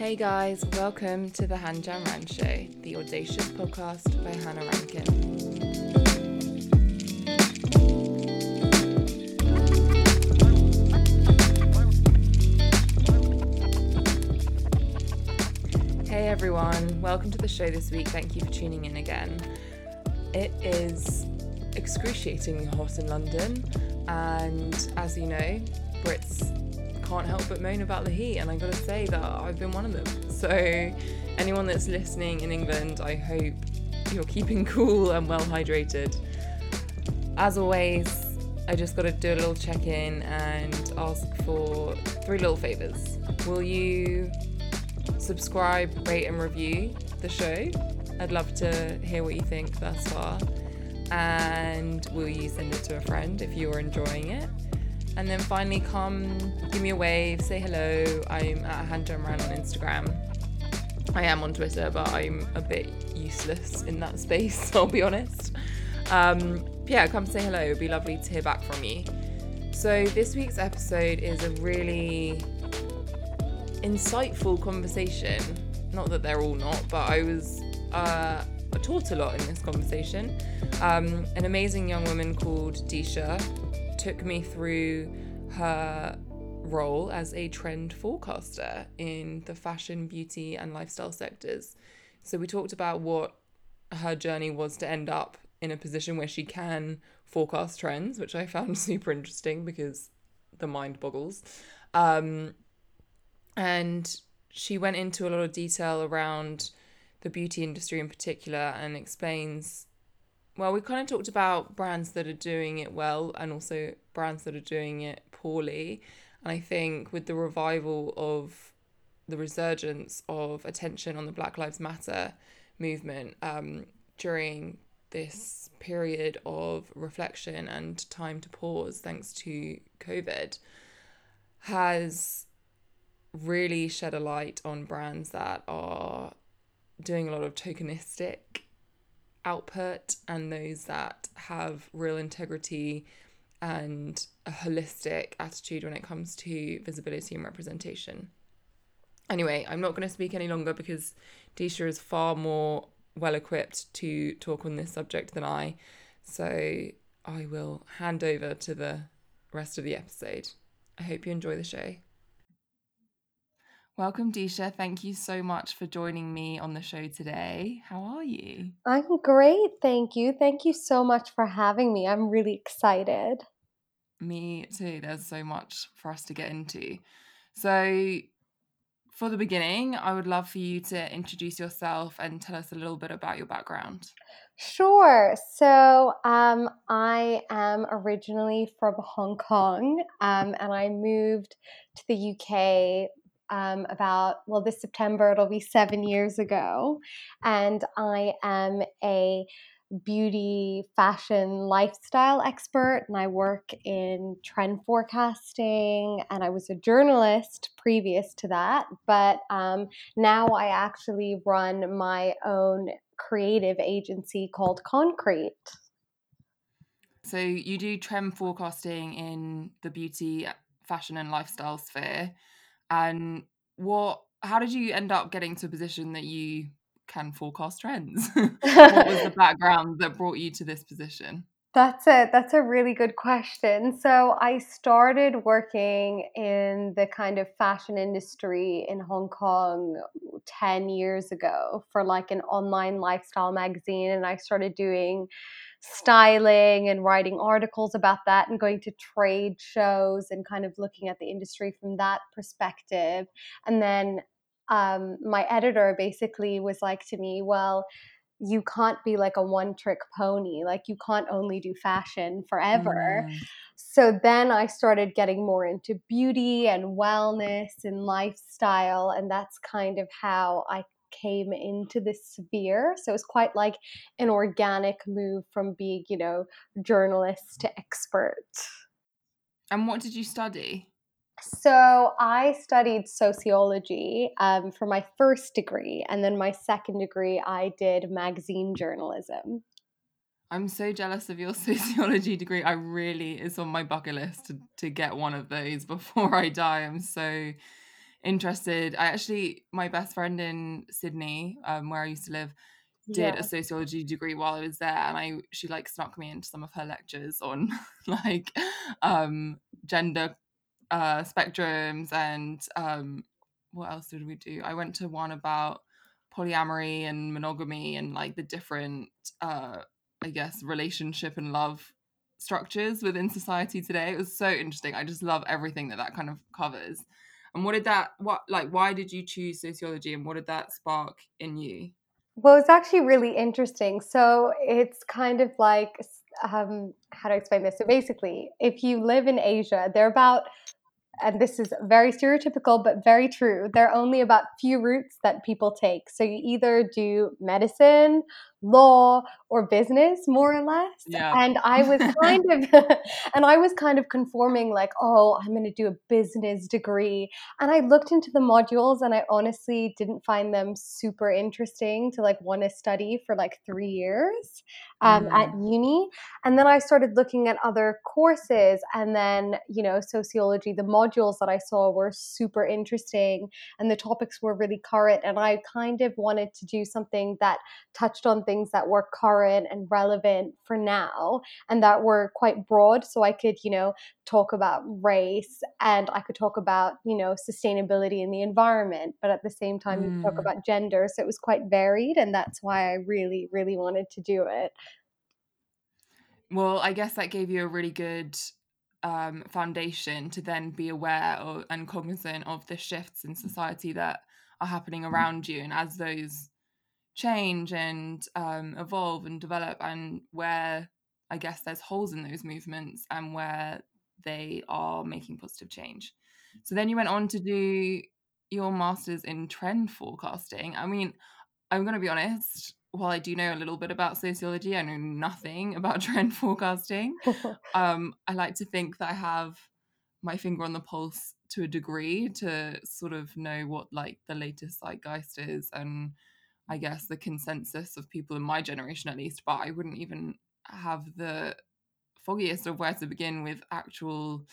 Hey guys, welcome to the Han Jan Ran Show, the audacious podcast by Hannah Rankin. Hey everyone, welcome to the show this week. Thank you for tuning in again. It is excruciatingly hot in London, and as you know, Brits can't help but moan about the heat, and I gotta say that I've been one of them. So, anyone that's listening in England, I hope you're keeping cool and well hydrated. As always, I just gotta do a little check in and ask for three little favors. Will you subscribe, rate, and review the show? I'd love to hear what you think thus far. And will you send it to a friend if you're enjoying it? And then finally, come give me a wave, say hello. I'm at Han Jan Ran on Instagram. I am on Twitter, but I'm a bit useless in that space, I'll be honest. Um, yeah, come say hello. It'd be lovely to hear back from you. So, this week's episode is a really insightful conversation. Not that they're all not, but I was uh, taught a lot in this conversation. Um, an amazing young woman called Disha took me through her role as a trend forecaster in the fashion, beauty, and lifestyle sectors. So we talked about what her journey was to end up in a position where she can forecast trends, which I found super interesting because the mind boggles. Um, and she went into a lot of detail around the beauty industry in particular and explains well, we kind of talked about brands that are doing it well and also brands that are doing it poorly. And I think with the revival of the resurgence of attention on the Black Lives Matter movement um, during this period of reflection and time to pause, thanks to COVID, has really shed a light on brands that are doing a lot of tokenistic output and those that have real integrity and a holistic attitude when it comes to visibility and representation. Anyway, I'm not going to speak any longer because Disha is far more well equipped to talk on this subject than I. So I will hand over to the rest of the episode. I hope you enjoy the show. Welcome, Disha. Thank you so much for joining me on the show today. How are you? I'm great, thank you. Thank you so much for having me. I'm really excited. Me too. There's so much for us to get into. So, for the beginning, I would love for you to introduce yourself and tell us a little bit about your background. Sure. So, um, I am originally from Hong Kong, um, and I moved to the UK um, about, well, this September it'll be seven years ago. And I am a beauty, fashion, lifestyle expert, and I work in trend forecasting. And I was a journalist previous to that, but um, now I actually run my own creative agency called Concrete. So, you do trend forecasting in the beauty, fashion, and lifestyle sphere and what how did you end up getting to a position that you can forecast trends what was the background that brought you to this position that's a that's a really good question. So I started working in the kind of fashion industry in Hong Kong 10 years ago for like an online lifestyle magazine and I started doing styling and writing articles about that and going to trade shows and kind of looking at the industry from that perspective. And then um, my editor basically was like to me, well, you can't be like a one trick pony. Like you can't only do fashion forever. Mm. So then I started getting more into beauty and wellness and lifestyle. And that's kind of how I came into this sphere. So it's quite like an organic move from being, you know, journalist to expert. And what did you study? So I studied sociology um, for my first degree, and then my second degree, I did magazine journalism. I'm so jealous of your sociology degree. I really is on my bucket list to, to get one of those before I die. I'm so interested. I actually, my best friend in Sydney, um, where I used to live, did Yeah. a sociology degree while I was there, and I she like snuck me into some of her lectures on like um, gender uh, spectrums and um, what else did we do? I went to one about polyamory and monogamy and like the different uh, I guess relationship and love structures within society today. It was so interesting. I just love everything that that kind of covers. And what did that what like why did you choose sociology and what did that spark in you? Well, it's actually really interesting. So it's kind of like, um, how to explain this? So basically, if you live in Asia, they're about and this is very stereotypical but very true there are only about few routes that people take so you either do medicine law or business more or less Yeah. and i was kind of and i was kind of conforming like oh i'm going to do a business degree and i looked into the modules and i honestly didn't find them super interesting to like want to study for like three years um, at Mm. uni and then i started looking at other courses and then you know sociology the modules that i saw were super interesting and the topics were really current and i kind of wanted to do something that touched on things that were current and relevant for now and that were quite broad so i could you know talk about race and i could talk about you know sustainability in the environment but at the same time you talk Mm. about gender so it was quite varied and that's why i really really wanted to do it Well, I guess that gave you a really good um, foundation to then be aware or, and cognizant of the shifts in society that are happening around you. And as those change and um, evolve and develop, and where I guess there's holes in those movements and where they are making positive change. So then you went on to do your master's in trend forecasting. I mean, I'm going to be honest, while I do know a little bit about sociology, I know nothing about trend forecasting. Um, I like to think that I have my finger on the pulse to a degree to sort of know what like the latest zeitgeist is and I guess the consensus of people in my generation at least, but I wouldn't even have the foggiest of where to begin with actual,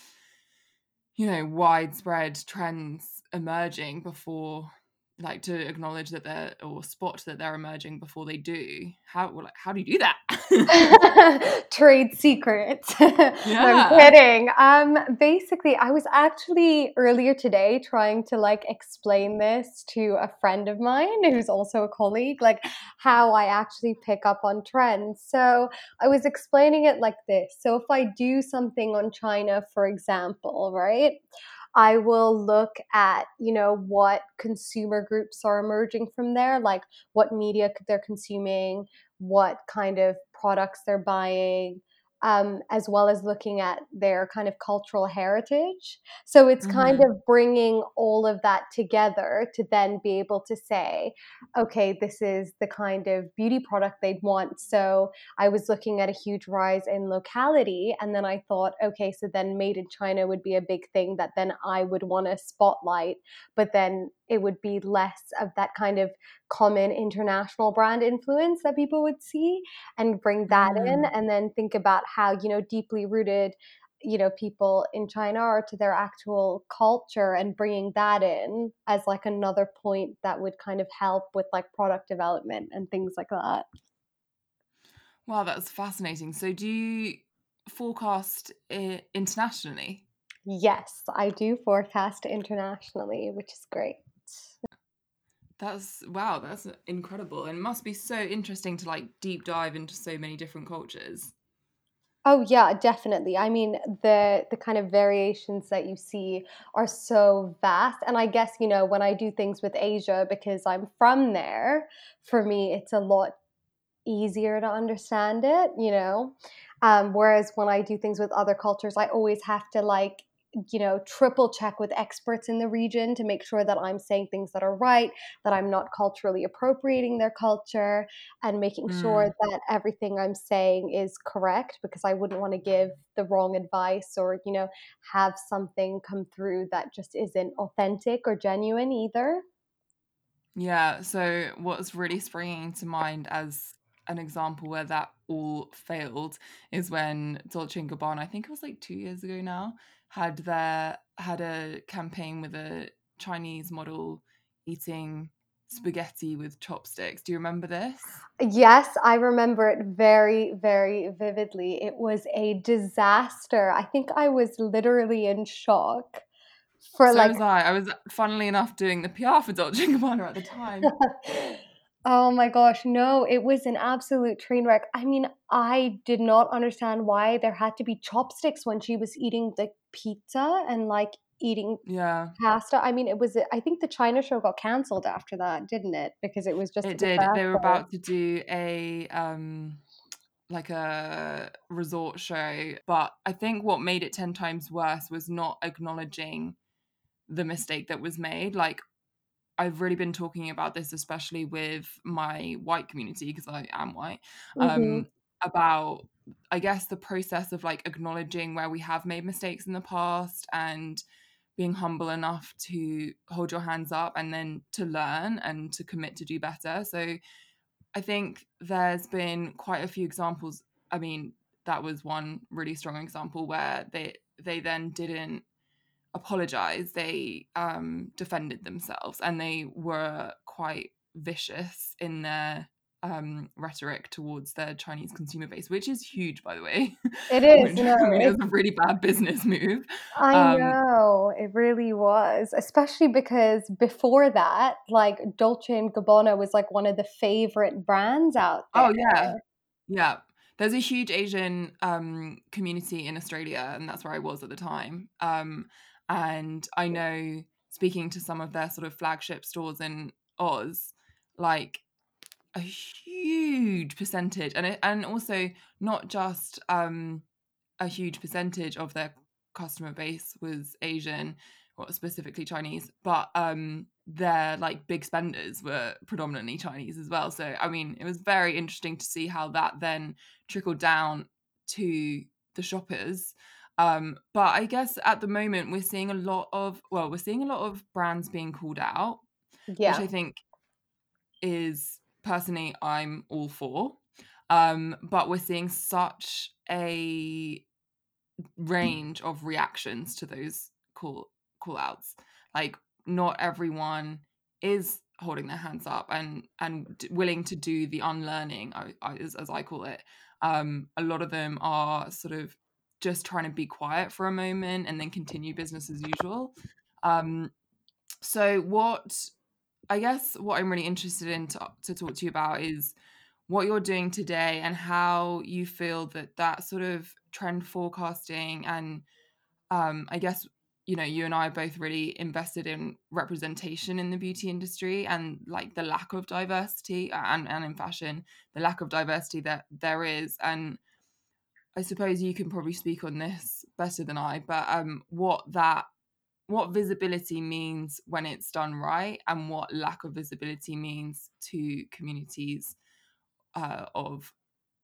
you know, widespread trends emerging before like to acknowledge that they're or spot that they're emerging before they do. How well, like, how do you do that? Trade secrets. no, I'm kidding. Um, basically, I was actually earlier today trying to like explain this to a friend of mine who's also a colleague, like how I actually pick up on trends. So I was explaining it like this. So if I do something on China, for example, right? I will look at, you know, what consumer groups are emerging from there, like what media they're consuming, what kind of products they're buying, um, as well as looking at their kind of cultural heritage. So it's kind hmm of bringing all of that together to then be able to say, okay, this is the kind of beauty product they'd want. So I was looking at a huge rise in locality. And then I thought, okay, so then made in China would be a big thing that then I would want to spotlight. But then it would be less of that kind of common international brand influence that people would see and bring that in Mm. and then think about how you know deeply rooted you know people in china are to their actual culture and bringing that in as like another point that would kind of help with like product development and things like that Wow, that's fascinating. So, do you forecast internationally? yes i do forecast internationally which is great That's wow, that's incredible, and must be so interesting to like deep dive into so many different cultures. Oh yeah, definitely. I mean, the the kind of variations that you see are so vast. And I guess, you know, when I do things with Asia because I'm from there, for me it's a lot easier to understand it, you know. Um, whereas when I do things with other cultures, I always have to like, you know, triple check with experts in the region to make sure that I'm saying things that are right, that I'm not culturally appropriating their culture, and making sure Mm. that everything I'm saying is correct because I wouldn't want to give the wrong advice or, you know, have something come through that just isn't authentic or genuine either. Yeah. So, what's really springing to mind as an example where that all failed is when Dolce and Gabbana, I think it was like two years ago now, had their had a campaign with a Chinese model eating spaghetti with chopsticks. Do you remember this? Yes, I remember it very, very vividly. It was a disaster. I think I was literally in shock for so like. was I. I was, funnily enough, doing the PR for Dolce & Gabbana at the time. oh my gosh, no! It was an absolute train wreck. I mean, I did not understand why there had to be chopsticks when she was eating the pizza and like eating yeah pasta. I mean, it was. I think the China show got cancelled after that, didn't it? Because it was just. It did. They were about to do a um like a resort show, but I think what made it ten times worse was not acknowledging the mistake that was made. Like I've really been talking about this, especially with my white community because I am white. Um, mm-hmm. About I guess the process of like acknowledging where we have made mistakes in the past and being humble enough to hold your hands up and then to learn and to commit to do better. So I think there's been quite a few examples. I mean, that was one really strong example where they they then didn't apologize. They um, defended themselves and they were quite vicious in their um, rhetoric towards their Chinese consumer base, which is huge, by the way. It is. which, no, I mean, it was a really bad business move. I um, know it really was, especially because before that, like Dolce and Gabbana was like one of the favorite brands out there. Oh yeah, yeah. There's a huge Asian um, community in Australia, and that's where I was at the time. Um, and I know speaking to some of their sort of flagship stores in Oz, like a huge percentage and it, and also not just um a huge percentage of their customer base was Asian or specifically Chinese, but um their like big spenders were predominantly Chinese as well. So I mean, it was very interesting to see how that then trickled down to the shoppers. Um, but I guess at the moment we're seeing a lot of well, we're seeing a lot of brands being called out, yeah. which I think is personally I'm all for. Um, but we're seeing such a range of reactions to those call call outs. Like not everyone is holding their hands up and and willing to do the unlearning as, as I call it. Um, a lot of them are sort of just trying to be quiet for a moment and then continue business as usual. Um, so what I guess what I'm really interested in to, to talk to you about is what you're doing today and how you feel that that sort of trend forecasting and um, I guess you know you and I are both really invested in representation in the beauty industry and like the lack of diversity and and in fashion the lack of diversity that there is and I suppose you can probably speak on this better than I but um what that what visibility means when it's done right and what lack of visibility means to communities uh, of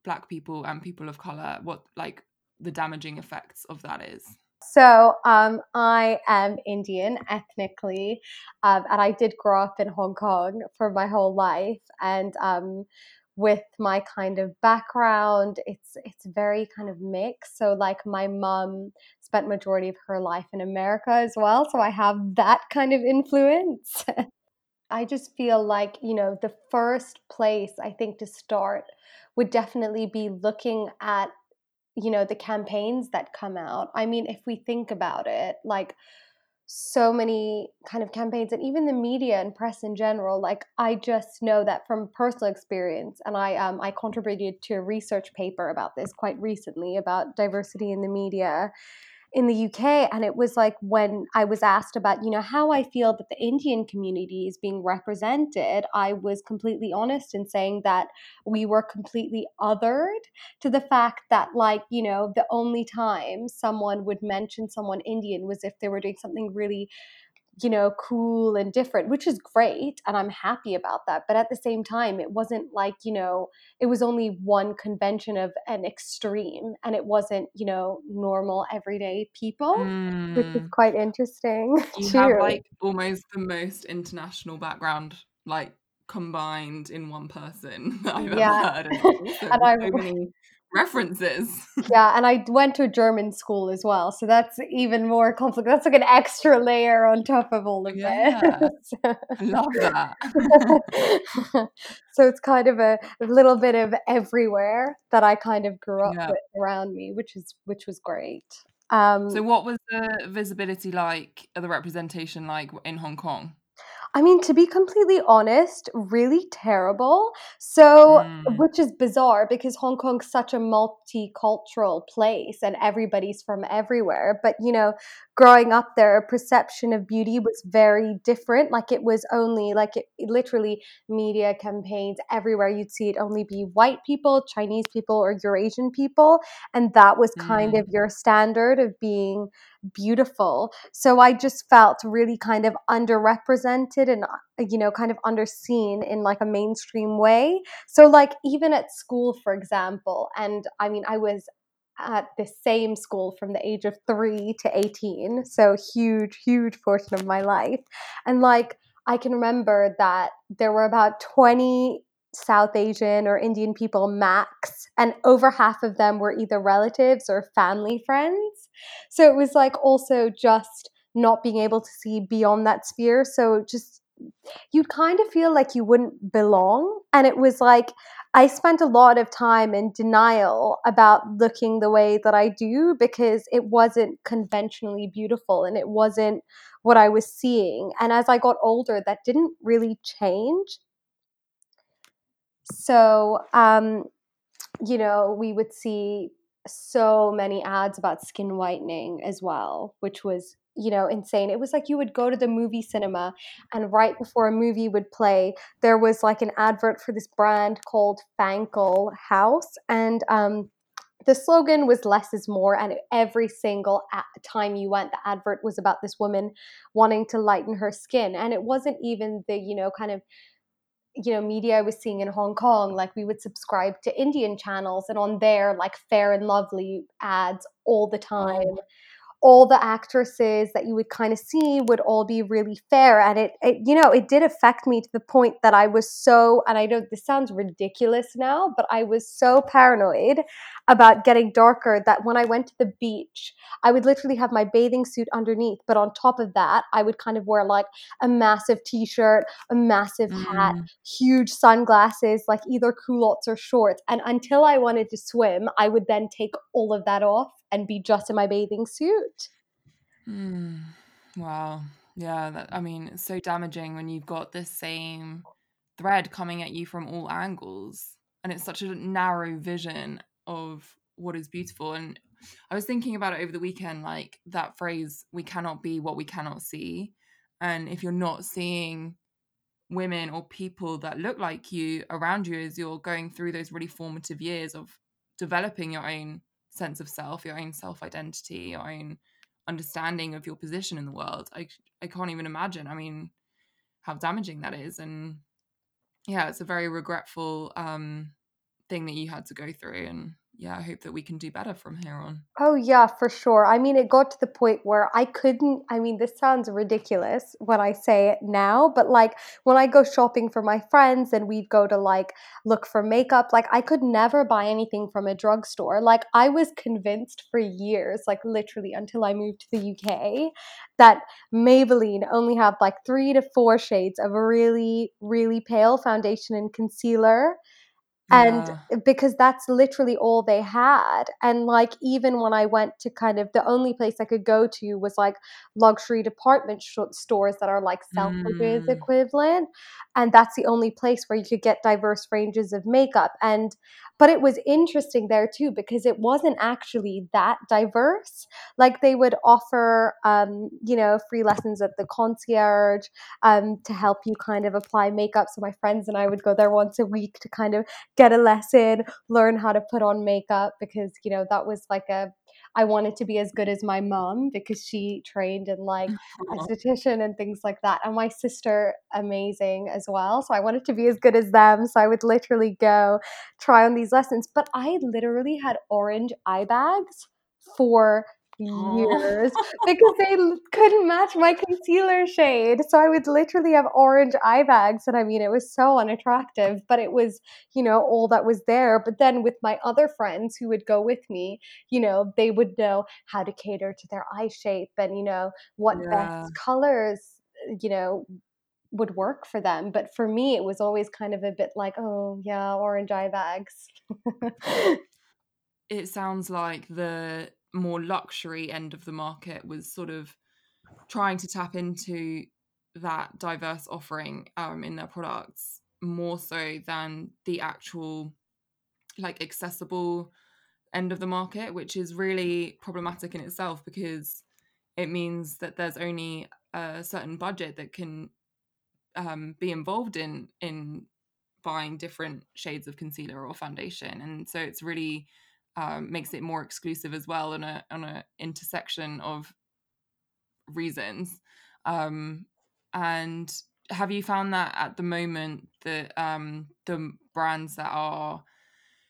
black people and people of color what like the damaging effects of that is. So um, i am indian ethnically um, and i did grow up in hong kong for my whole life and um, with my kind of background it's it's very kind of mixed. So like my mom spent majority of her life in america as well so i have that kind of influence. I just feel like you know the first place i think to start would definitely be looking at you know the campaigns that come out. I mean if we think about it like so many kind of campaigns and even the media and press in general like i just know that from personal experience and i um, i contributed to a research paper about this quite recently about diversity in the media in the UK and it was like when I was asked about you know how I feel that the Indian community is being represented I was completely honest in saying that we were completely othered to the fact that like you know the only time someone would mention someone Indian was if they were doing something really you know, cool and different, which is great. And I'm happy about that. But at the same time, it wasn't like, you know, it was only one convention of an extreme and it wasn't, you know, normal everyday people, mm. which is mm. quite interesting. You too. have like almost the most international background, like combined in one person that I've yeah. ever heard. And so many references. yeah, and I went to a German school as well, so that's even more complicated. That's like an extra layer on top of all of yeah. this. I love that. so it's kind of a, a, little bit of everywhere that I kind of grew up yeah. with around me, which is which was great. Um, so, what was the visibility like, the representation like in Hong Kong? I mean, to be completely honest, really terrible. So, mm. which is bizarre because Hong Kong's such a multicultural place and everybody's from everywhere. But, you know, growing up there, a perception of beauty was very different. Like it was only like it, it literally media campaigns everywhere you'd see it only be white people, Chinese people, or Eurasian people. And that was kind mm. of your standard of being beautiful. So I just felt really kind of underrepresented and, uh, you know, kind of underseen in like a mainstream way. So, like, even at school, for example, and I mean, I was at the same school from the age of three to 18. So, huge, huge portion of my life. And like, I can remember that there were about 20 South Asian or Indian people max, and over half of them were either relatives or family friends. So it was like also just not being able to see beyond that sphere. So just you'd kind of feel like you wouldn't belong. And it was like I spent a lot of time in denial about looking the way that I do because it wasn't conventionally beautiful and it wasn't what I was seeing. And as I got older, that didn't really change. So, um, you know, we would see so many ads about skin whitening as well, which was, you know, insane. It was like you would go to the movie cinema, and right before a movie would play, there was like an advert for this brand called Fancl House. And, um, the slogan was less is more and every single time you went the advert was about this woman wanting to lighten her skin and it wasn't even the you know kind of you know media I was seeing in Hong Kong like we would subscribe to Indian channels and on there like fair and lovely ads all the time. oh all the actresses that you would kind of see would all be really fair and it, it, you know it did affect me to the point that i was so and i know this sounds ridiculous now but i was so paranoid about getting darker that when i went to the beach i would literally have my bathing suit underneath but on top of that i would kind of wear like a massive t-shirt a massive hat mm. huge sunglasses like either culottes or shorts and until i wanted to swim i would then take all of that off and be just in my bathing suit. Mm, wow. Yeah, that, I mean, it's so damaging when you've got the same thread coming at you from all angles. And it's such a narrow vision of what is beautiful. And I was thinking about it over the weekend, like that phrase, we cannot be what we cannot see. And if you're not seeing women or people that look like you around you as you're going through those really formative years of developing your own sense of self, your own self identity, your own understanding of your position in the world. I I can't even imagine. I mean, how damaging that is, and yeah, it's a very regretful um, thing that you had to go through, and yeah, I hope that we can do better from here on. Oh, yeah, for sure. I mean, it got to the point where I couldn't. I mean, this sounds ridiculous when I say it now, but like when I go shopping for my friends and we'd go to like look for makeup, like I could never buy anything from a drugstore. Like I was convinced for years, like literally until I moved to the UK, that Maybelline only had like three to four shades of a really, really pale foundation and concealer and because that's literally all they had and like even when i went to kind of the only place i could go to was like luxury department sh- stores that are like selfridges mm. equivalent and that's the only place where you could get diverse ranges of makeup and but it was interesting there too because it wasn't actually that diverse. Like they would offer, um, you know, free lessons at the concierge um, to help you kind of apply makeup. So my friends and I would go there once a week to kind of get a lesson, learn how to put on makeup because, you know, that was like a I wanted to be as good as my mom because she trained in like esthetician and things like that. And my sister, amazing as well. So I wanted to be as good as them. So I would literally go try on these lessons. But I literally had orange eye bags for oh. years because they couldn't match my concealer shade. So I would literally have orange eye bags. And I mean, it was so unattractive, but it was, you know, all that was there. But then with my other friends who would go with me, you know, they would know how to cater to their eye shape and, you know, what yeah. best colors, you know, would work for them. But for me, it was always kind of a bit like, oh, yeah, orange eye bags. it sounds like the more luxury end of the market was sort of trying to tap into that diverse offering um, in their products more so than the actual like accessible end of the market which is really problematic in itself because it means that there's only a certain budget that can um, be involved in in buying different shades of concealer or foundation. And so it's really um, makes it more exclusive as well on a on a intersection of reasons. Um, and have you found that at the moment that um, the brands that are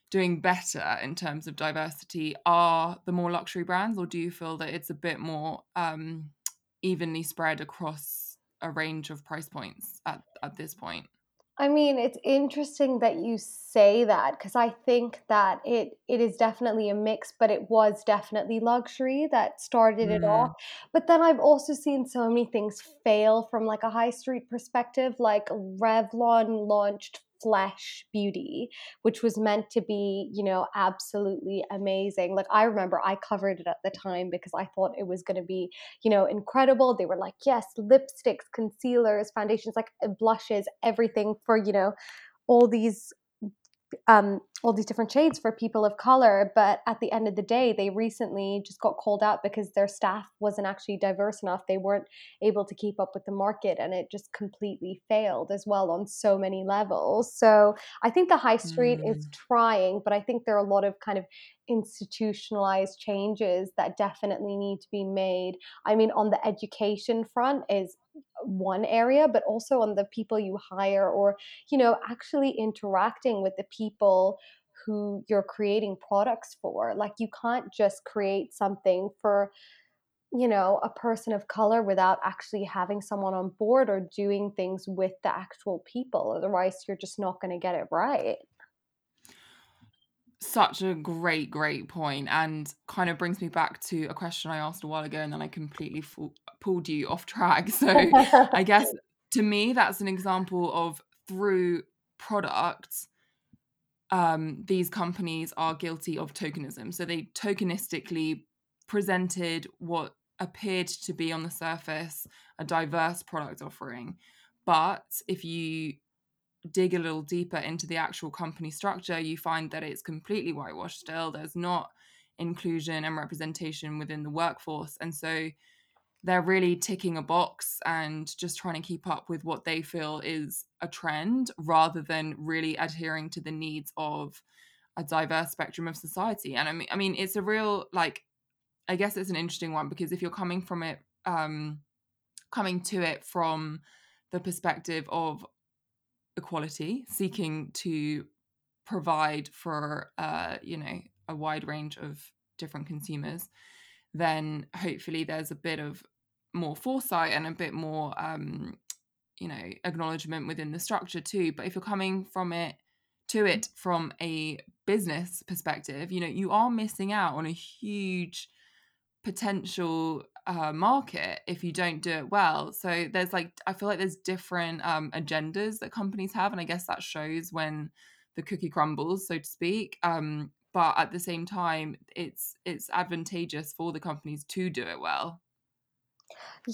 doing better in terms of diversity are the more luxury brands or do you feel that it's a bit more um, evenly spread across a range of price points at, at this point I mean, it's interesting that you say that because I think that it it is definitely a mix, but it was definitely luxury that started it off. Mm. But then I've also seen so many things fail from like a high street perspective, like Revlon launched flesh beauty, which was meant to be, you know, absolutely amazing. Like I remember I covered it at the time because I thought it was going to be, you know, incredible. They were like, yes, lipsticks, concealers, foundations, like blushes, everything for, you know, all these um, all these different shades for people of color. But at the end of the day, they recently just got called out because their staff wasn't actually diverse enough. They weren't able to keep up with the market and it just completely failed as well on so many levels. So I think the high street mm. is trying, but I think there are a lot of kind of institutionalized changes that definitely need to be made. I mean, on the education front is one area but also on the people you hire or you know actually interacting with the people who you're creating products for like you can't just create something for you know a person of color without actually having someone on board or doing things with the actual people otherwise you're just not going to get it right such a great great point and kind of brings me back to a question i asked a while ago and then i completely pulled you off track. So i guess to me that's an example of through products um, these companies are guilty of tokenism. So they tokenistically presented what appeared to be on the surface a diverse product offering. But if you dig a little deeper into the actual company structure, you find that it's completely whitewashed still. There's not inclusion and representation within the workforce. And so they're really ticking a box and just trying to keep up with what they feel is a trend rather than really adhering to the needs of a diverse spectrum of society. And I mean I mean it's a real like I guess it's an interesting one because if you're coming from it um coming to it from the perspective of equality, seeking to provide for uh, you know a wide range of different consumers, then hopefully there's a bit of more foresight and a bit more um, you know acknowledgement within the structure too. But if you're coming from it to it from a business perspective, you know you are missing out on a huge potential uh, market if you don't do it well. So there's like I feel like there's different um, agendas that companies have, and I guess that shows when the cookie crumbles, so to speak. Um, but at the same time, it's it's advantageous for the companies to do it well.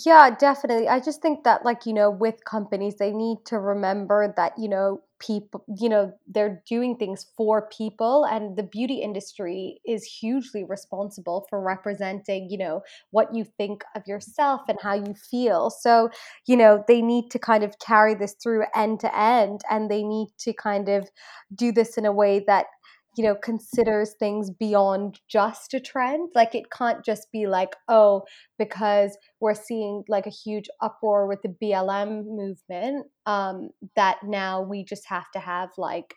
Yeah, definitely. I just think that, like, you know, with companies, they need to remember that, you know, people, you know, they're doing things for people, and the beauty industry is hugely responsible for representing, you know, what you think of yourself and how you feel. So, you know, they need to kind of carry this through end to end, and they need to kind of do this in a way that you know considers things beyond just a trend like it can't just be like oh because we're seeing like a huge uproar with the blm movement um that now we just have to have like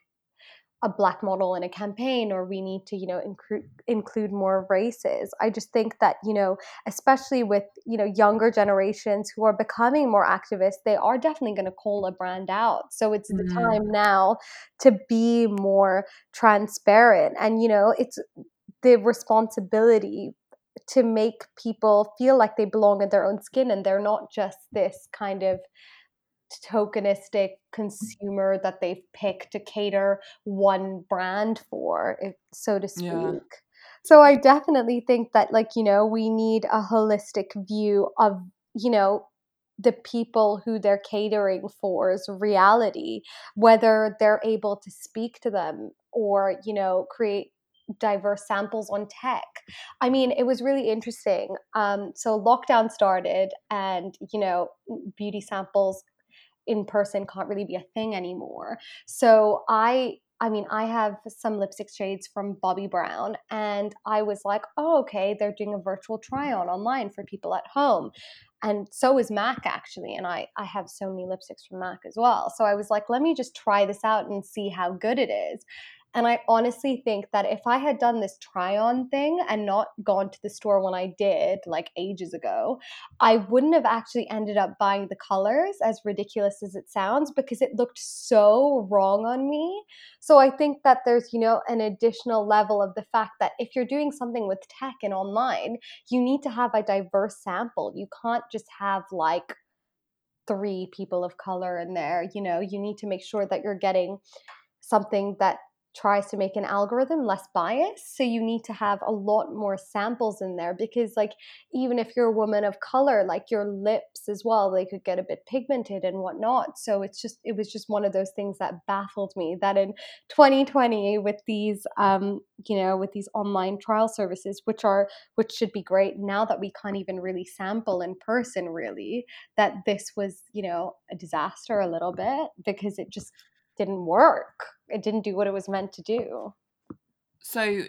a black model in a campaign or we need to you know include include more races. I just think that you know especially with you know younger generations who are becoming more activists they are definitely going to call a brand out. So it's mm-hmm. the time now to be more transparent. And you know it's the responsibility to make people feel like they belong in their own skin and they're not just this kind of tokenistic consumer that they've picked to cater one brand for, so to speak. Yeah. So I definitely think that, like, you know, we need a holistic view of, you know, the people who they're catering for's reality, whether they're able to speak to them or, you know, create diverse samples on tech. I mean, it was really interesting. Um, so lockdown started, and you know, beauty samples in person can't really be a thing anymore. So I I mean, I have some lipstick shades from Bobbi Brown, and I was like, oh, okay, they're doing a virtual try on online for people at home. And so is MAC actually. And I, I have so many lipsticks from MAC as well. So I was like, let me just try this out and see how good it is. And I honestly think that if I had done this try on thing and not gone to the store when I did, like ages ago, I wouldn't have actually ended up buying the colors, as ridiculous as it sounds, because it looked so wrong on me. So I think that there's, you know, an additional level of the fact that if you're doing something with tech and online, you need to have a diverse sample. You can't just have like, three people of color in there you know you need to make sure that you're getting something that tries to make an algorithm less biased. So you need to have a lot more samples in there because, like, even if you're a woman of color, like your lips as well, they could get a bit pigmented and whatnot. So it's just, it was just one of those things that baffled me that in 2020, with these, um, you know, with these online trial services, which are, which should be great now that we can't even really sample in person, really, that this was, you know, a disaster a little bit because it just didn't work. It didn't do what it was meant to do. So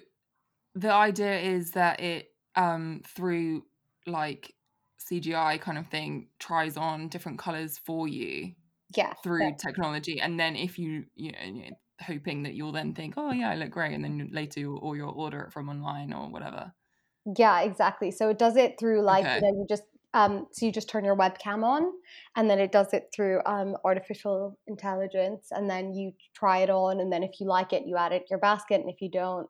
the idea is that it um through like CGI kind of thing tries on different colors for you. Yeah. Through technology and then if you you know hoping that you'll then think, "Oh yeah, I look great," and then later you or you'll order it from online or whatever. Yeah, exactly. So it does it through like okay. you know you just um, so you just turn your webcam on, and then it does it through um, artificial intelligence, and then you try it on, and then if you like it, you add it to your basket, and if you don't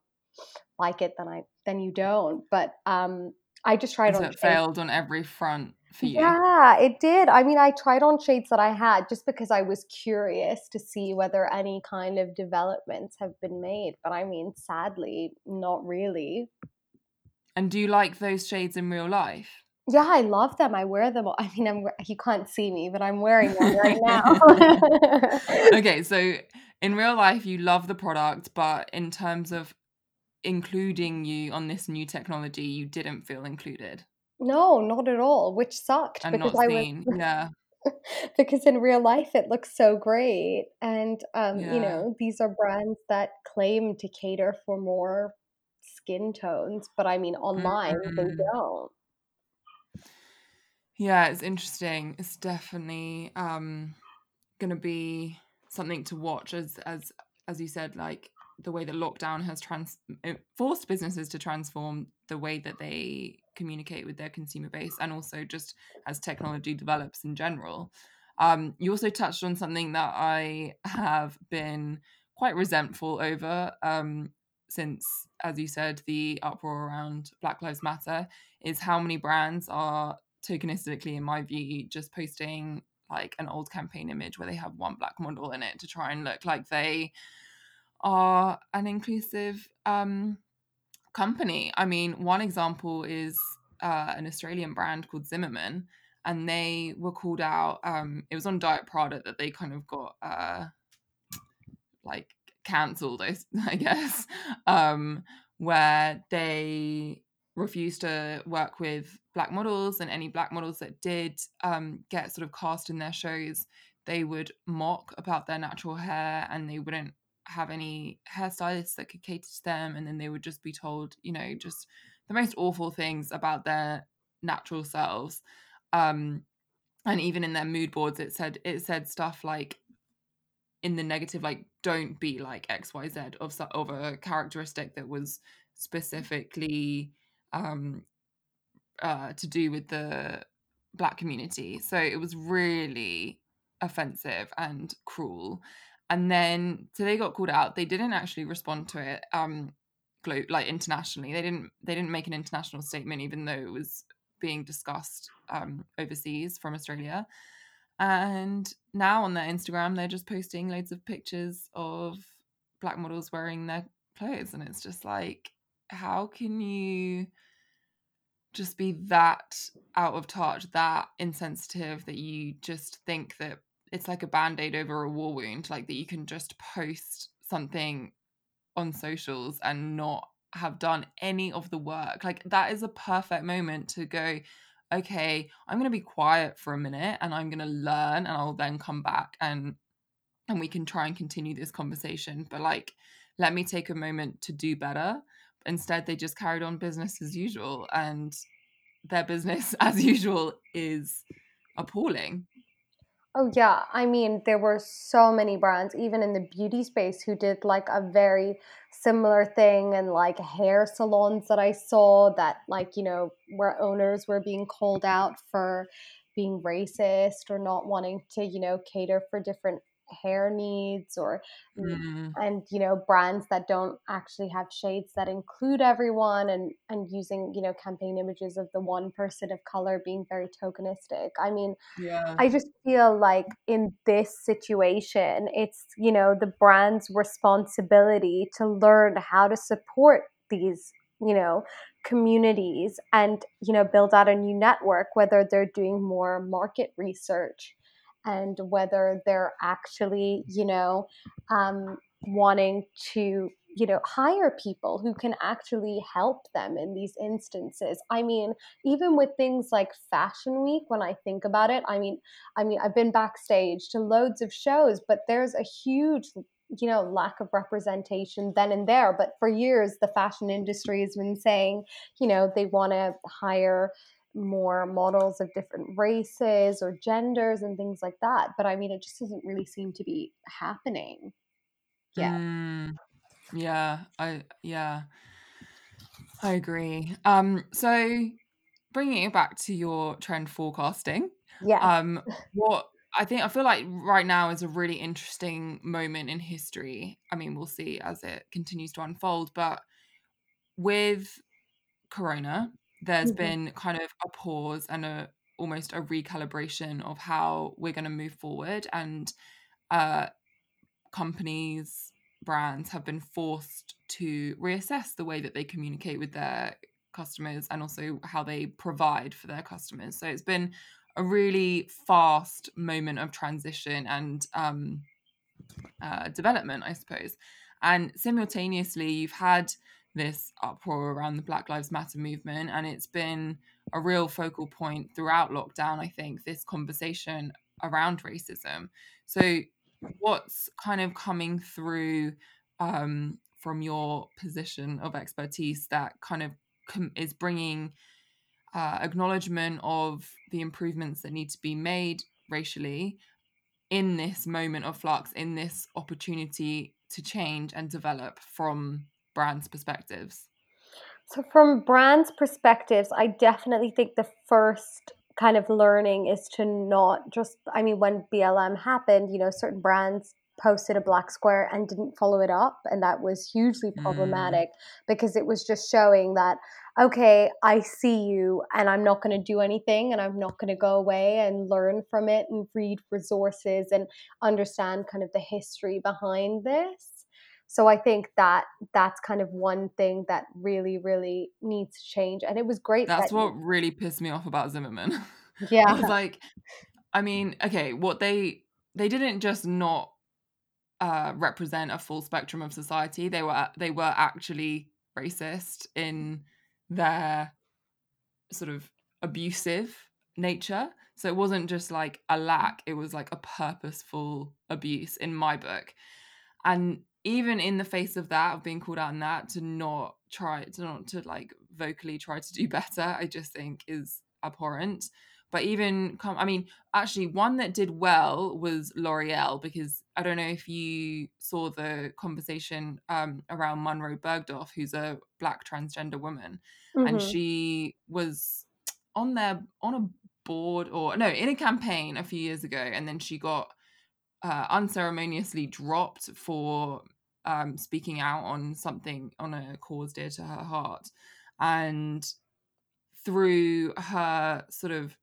like it, then I then you don't. But um, I just tried on. It failed on every front for you. Yeah, it did. I mean, I tried on shades that I had just because I was curious to see whether any kind of developments have been made. But I mean, sadly, not really. And do you like those shades in real life? Yeah, I love them. I wear them. I mean, I'm you can't see me, but I'm wearing them right now. okay, so in real life, you love the product, but in terms of including you on this new technology, you didn't feel included. No, not at all, which sucked and because I was yeah. because in real life it looks so great and um, yeah. you know these are brands that claim to cater for more skin tones but i mean online mm-hmm. they don't yeah, it's interesting. It's definitely um gonna be something to watch as as as you said, like the way that lockdown has trans forced businesses to transform the way that they communicate with their consumer base and also just as technology develops in general. Um, you also touched on something that I have been quite resentful over um, since, as you said, the uproar around Black Lives Matter is how many brands are tokenistically, in my view, just posting like an old campaign image where they have one black model in it to try and look like they are an inclusive um, company. I mean, one example is uh, an Australian brand called Zimmermann, and they were called out. Um, it was on Diet Prada that they kind of got uh, like cancelled, I guess, um, where they refused to work with black models and any black models that did um, get sort of cast in their shows they would mock about their natural hair and they wouldn't have any hairstylists that could cater to them and then they would just be told you know just the most awful things about their natural selves. Um, and even in their mood boards it said it said stuff like in the negative like don't be like xyz of of a characteristic that was specifically um uh to do with the black community. So it was really offensive and cruel. And then so they got called out. They didn't actually respond to it um glo- like internationally. They didn't they didn't make an international statement even though it was being discussed um overseas from australia. And now on their instagram they're just posting loads of pictures of black models wearing their clothes. And it's just like how can you just be that out of touch that insensitive that you just think that it's like a band-aid over a war wound like that you can just post something on socials and not have done any of the work? Like that is a perfect moment to go okay i'm going to be quiet for a minute and i'm going to learn and i'll then come back and and we can try and continue this conversation but like let me take a moment to do better instead they just carried on business as usual and their business as usual is appalling. Oh yeah, I mean there were so many brands even in the beauty space who did like a very similar thing and like hair salons that I saw that like, you know, where owners were being called out for being racist or not wanting to, you know, cater for different hair needs or mm. and you know brands that don't actually have shades that include everyone and and using you know campaign images of the one person of color being very tokenistic i mean yeah. i just feel like in this situation it's you know the brand's responsibility to learn how to support these you know communities and you know build out a new network whether they're doing more market research and whether they're actually, you know, um, wanting to, you know, hire people who can actually help them in these instances. I mean, even with things like Fashion Week, when I think about it, I mean, I mean, I've been backstage to loads of shows, but there's a huge you know lack of representation then and there but for years the fashion industry has been saying you know they want to hire more models of different races or genders and things like that. But I mean, it just doesn't really seem to be happening Yeah. Mm, yeah, I yeah, I agree. Um, so bringing it back to your trend forecasting, yeah. Um, what I think I feel like right now is a really interesting moment in history. I mean, we'll see as it continues to unfold, but with Corona, there's mm-hmm. been kind of a pause and a almost a recalibration of how we're going to move forward and uh, companies brands have been forced to reassess the way that they communicate with their customers and also how they provide for their customers so it's been a really fast moment of transition and um, uh, development i suppose and simultaneously you've had this uproar around the Black Lives Matter movement. And it's been a real focal point throughout lockdown, I think, this conversation around racism. So, what's kind of coming through um, from your position of expertise that kind of com- is bringing uh, acknowledgement of the improvements that need to be made racially in this moment of flux, in this opportunity to change and develop from brands' perspectives? So, from brands' perspectives, I definitely think the first kind of learning is to not just, I mean, when BLM happened, you know, certain brands posted a black square and didn't follow it up. And that was hugely mm. problematic mm. because it was just showing that, okay, I see you and I'm not going to do anything and I'm not going to go away and learn from it and read resources and understand kind of the history behind this. So I think that that's kind of one thing that really, really needs to change. And it was great. That's that what you... really pissed me off about zimmermann Yeah. it was like, I mean, okay, what they they didn't just not uh, represent a full spectrum of society. They were they were actually racist in their sort of abusive nature. So it wasn't just like a lack; it was like a purposeful abuse in my book. And even in the face of that of being called out in that to not try to not to like vocally try to do better i just think is abhorrent but even come i mean actually one that did well was l'oreal because i don't know if you saw the conversation um, around munroe bergdorf who's a black transgender woman mm-hmm. and she was on their on a board or no in a campaign a few years ago and then she got uh, unceremoniously dropped for um, speaking out on something on a cause dear to her heart and through her sort of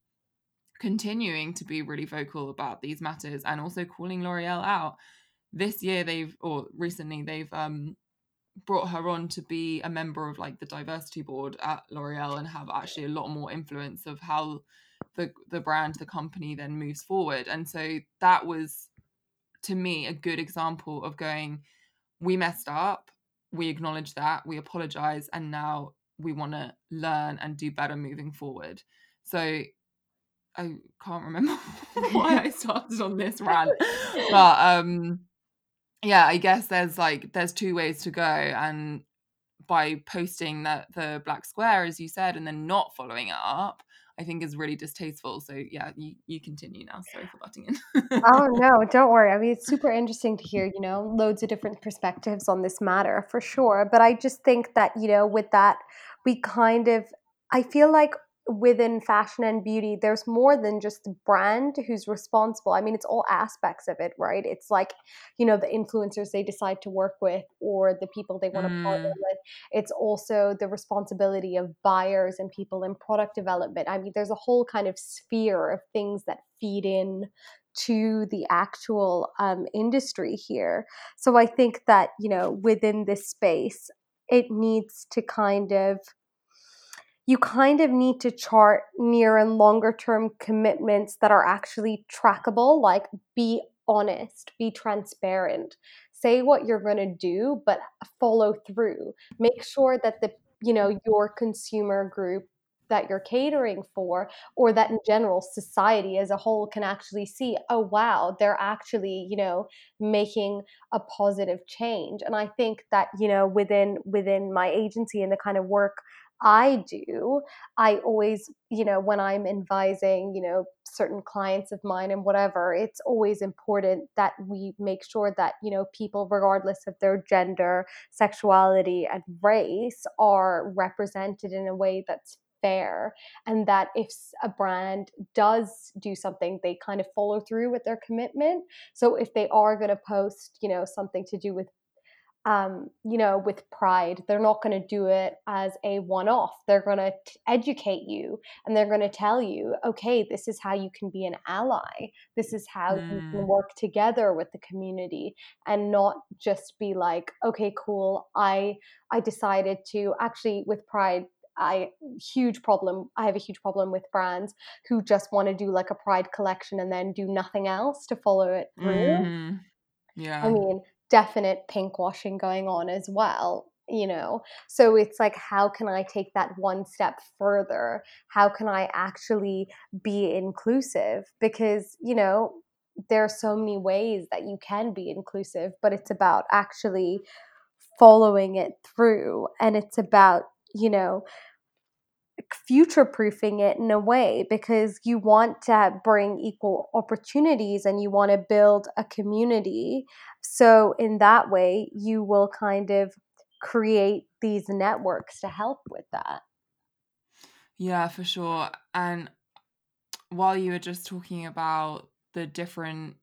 continuing to be really vocal about these matters and also calling L'Oreal out. This year they've or recently they've um brought her on to be a member of like the diversity board at L'Oreal and have actually a lot more influence of how the the brand, the company then moves forward. And so that was to me a good example of going, we messed up, we acknowledge that, we apologize, and now we want to learn and do better moving forward. So I can't remember why I started on this rant, but um, yeah, I guess there's like there's two ways to go, and by posting that the black square, as you said, and then not following it up, I think is really distasteful. So yeah, you, you continue now. Sorry for butting in. oh no, don't worry. I mean, it's super interesting to hear, you know, loads of different perspectives on this matter for sure. But I just think that, you know, with that, we kind of I feel like within fashion and beauty, there's more than just the brand who's responsible. I mean, it's all aspects of it, right? It's like, you know, the influencers they decide to work with or the people they want to mm. partner with. It's also the responsibility of buyers and people in product development. I mean, there's a whole kind of sphere of things that feed in to the actual um, industry here. So I think that, you know, within this space, it needs to kind of you kind of need to chart near and longer term commitments that are actually trackable like be honest be transparent. Say what you're going to do but follow through. Make sure that the you know your consumer group that you're catering for or that in general society as a whole can actually see oh wow they're actually you know making a positive change. And i think that you know within within my agency and the kind of work I do, I always, you know, when I'm advising, you know, certain clients of mine and whatever, it's always important that we make sure that, you know, people, regardless of their gender, sexuality, and race, are represented in a way that's fair and that if a brand does do something they kind of follow through with their commitment. So if they are going to post you know something to do with um, you know, with pride. They're not going to do it as a one off. They're going to educate you and they're going to tell you, okay, this is how you can be an ally. This is how mm. you can mm. work together with the community and not just be like, okay, cool. I I decided to actually with pride I huge problem. I have a huge problem with brands who just want to do like a pride collection and then do nothing else to follow it through. Mm. Yeah. I mean, definite pink washing going on as well you know? So it's like how can i take that one step further? How can i actually be inclusive? Because you know there are so many ways that you can be inclusive but it's about actually following it through and it's about you know future proofing it in a way because you want to bring equal opportunities and you want to build a community. So, in that way, you will kind of create these networks to help with that. Yeah, for sure. And while you were just talking about the different,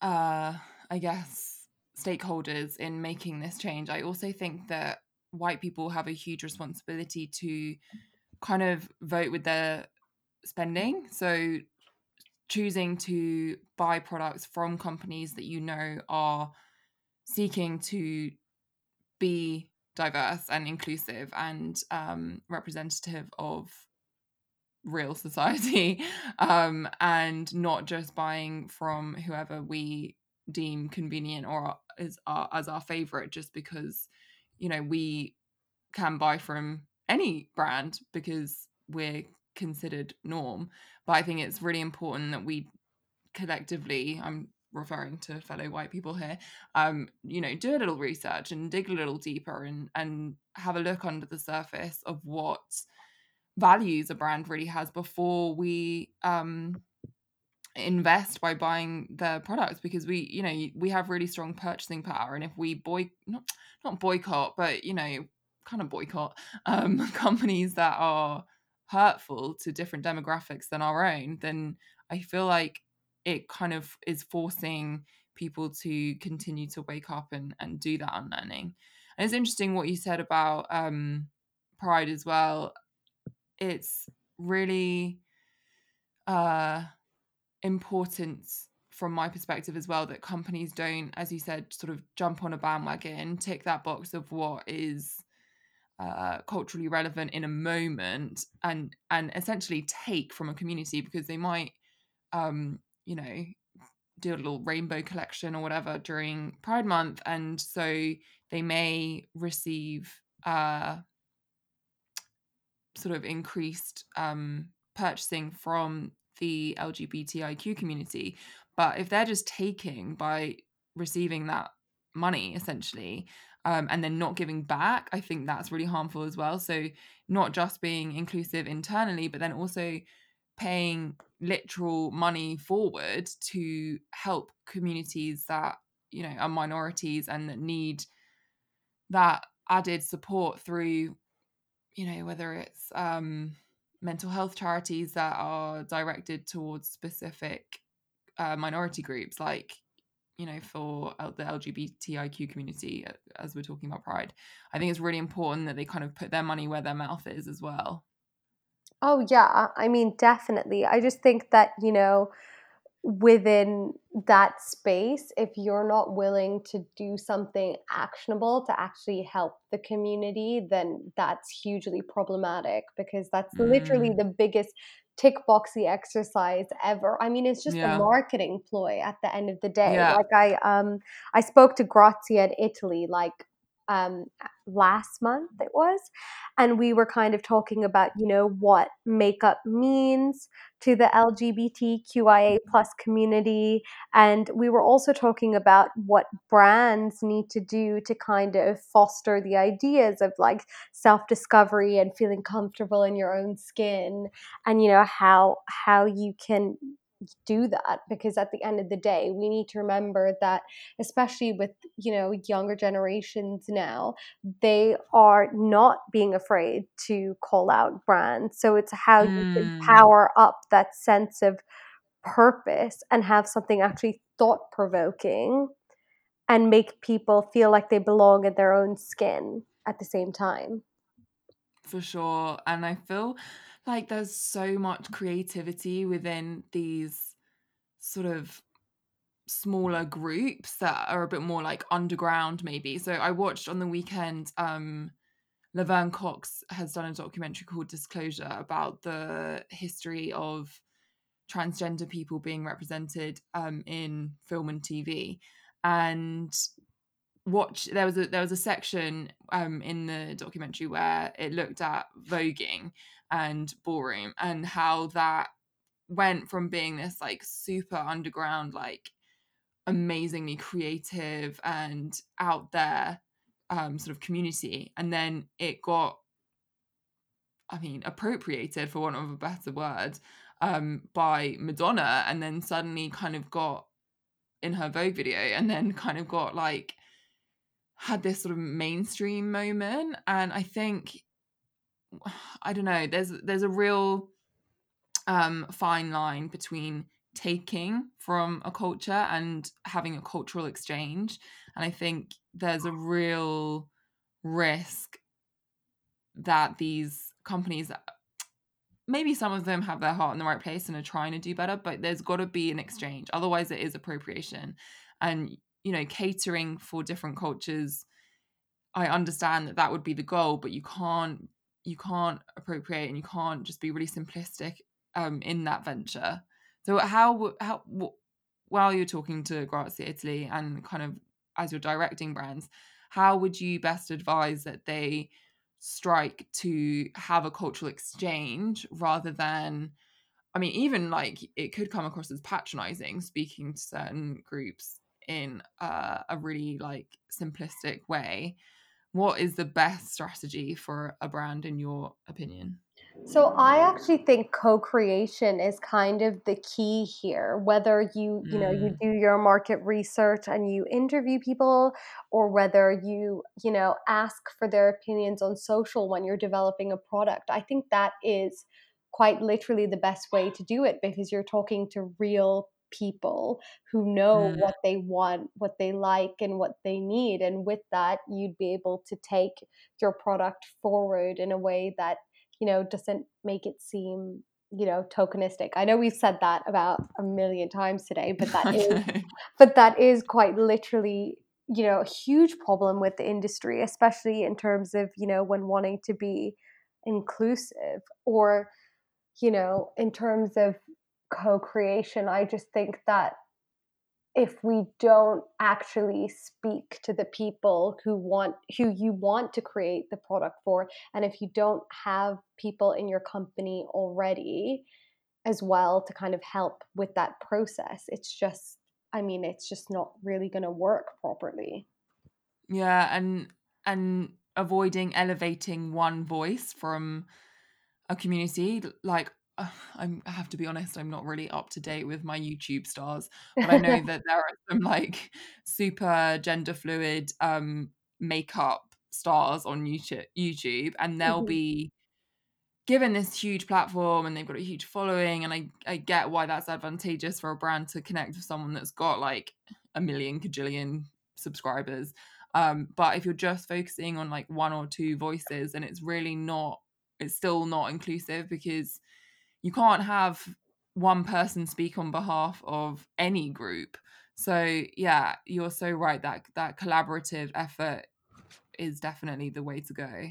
uh, I guess, stakeholders in making this change, I also think that white people have a huge responsibility to kind of vote with their spending. So choosing to buy products from companies that you know are seeking to be diverse and inclusive and um, representative of real society um, and not just buying from whoever we deem convenient or is our, as our favorite just because you know we can buy from any brand because we're considered norm. But I think it's really important that we collectively, I'm referring to fellow white people here, um, you know, do a little research and dig a little deeper and and have a look under the surface of what values a brand really has before we um invest by buying their products because we you know we have really strong purchasing power and if we boy not not boycott but you know kind of boycott um companies that are hurtful to different demographics than our own then i feel like it kind of is forcing people to continue to wake up and and do that unlearning. And it's interesting what you said about um pride as well. It's really uh important from my perspective as well that companies don't as you said sort of jump on a bandwagon tick that box of what is uh, culturally relevant in a moment and and essentially take from a community because they might um you know do a little rainbow collection or whatever during pride month and so they may receive uh sort of increased um purchasing from the LGBTIQ community. But if they're just taking by receiving that money essentially um, and then not giving back, I think that's really harmful as well. So, not just being inclusive internally, but then also paying literal money forward to help communities that you know are minorities and that need that added support through you know whether it's um mental health charities that are directed towards specific uh, minority groups like you know for the lgbtiq community uh, as we're talking about pride. I think it's really important that they kind of put their money where their mouth is as well. Oh yeah i mean definitely. I just think that you know within that space if you're not willing to do something actionable to actually help the community then that's hugely problematic because that's mm. literally the biggest tick boxy exercise ever. I mean, it's just yeah. a marketing ploy at the end of the day. Yeah. Like I um I spoke to Grazia in Italy like um, last month it was and we were kind of talking about you know what makeup means to the lgbtqia plus community and we were also talking about what brands need to do to kind of foster the ideas of like self-discovery and feeling comfortable in your own skin and you know how how you can do that because at the end of the day we need to remember that especially with you know younger generations now they are not being afraid to call out brands so it's how mm. you can mm. power up that sense of purpose and have something actually thought provoking and make people feel like they belong in their own skin at the same time for sure and i feel like there's so much creativity within these sort of smaller groups that are a bit more like underground maybe. So i watched on the weekend um laverne cox has done a documentary called disclosure about the history of transgender people being represented um in film and tv and watch there was a there was a section um in the documentary where it looked at voguing and ballroom and how that went from being this like super underground like amazingly creative and out there um sort of community. And then it got i mean appropriated for want of a better word um by madonna and then suddenly kind of got in her vogue video and then kind of got like had this sort of mainstream moment and i think I don't know. There's there's a real um, fine line between taking from a culture and having a cultural exchange, and I think there's a real risk that these companies maybe some of them have their heart in the right place and are trying to do better but there's got to be an exchange otherwise it is appropriation and you know catering for different cultures i understand that that would be the goal but you can't you can't appropriate and you can't just be really simplistic um, in that venture. So how how while you're talking to Grazia Italy and kind of as you're directing brands, how would you best advise that they strike to have a cultural exchange rather than I mean, even like it could come across as patronizing speaking to certain groups in uh, a really like simplistic way what is the best strategy for a brand in your opinion? So I actually think co-creation is kind of the key here. Whether you, you know, you Mm. do your market research and you interview people or whether you, you know, ask for their opinions on social when you're developing a product. I think that is quite literally the best way to do it because you're talking to real people who know Mm. what they want, what they like and what they need and with that you'd be able to take your product forward in a way that you know, doesn't make it seem, you know, tokenistic. I know we've said that about a million times today, but that is but that is quite literally, you know, a huge problem with the industry, especially in terms of, you know, when wanting to be inclusive or, you know, in terms of co-creation. I just think that if we don't actually speak to the people who want who you want to create the product for and if you don't have people in your company already as well to kind of help with that process it's just i mean it's just not really going to work properly Yeah, and and avoiding elevating one voice from a community like I'm, I have to be honest, I'm not really up to date with my YouTube stars, but I know that there are some like super gender fluid um makeup stars on YouTube, YouTube and they'll Mhm. be given this huge platform and they've got a huge following and I I get why that's advantageous for a brand to connect with someone that's got like a million cajillion subscribers. Um, but if you're just focusing on like one or two voices and it's really not it's still not inclusive because you can't have one person speak on behalf of any group. So yeah, you're so right that that collaborative effort is definitely the way to go.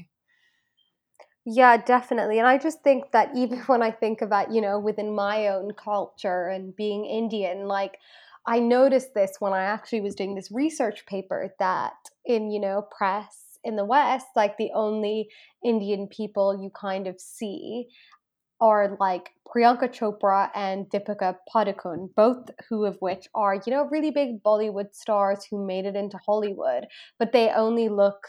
Yeah, definitely. And I just think that even when I think about, you know, within my own culture and being Indian, like I noticed this when I actually was doing this research paper that in, you know, press in the West, like the only Indian people you kind of see are like Priyanka Chopra and Deepika Padukone, both who of which are, you know, really big Bollywood stars who made it into Hollywood, but they only look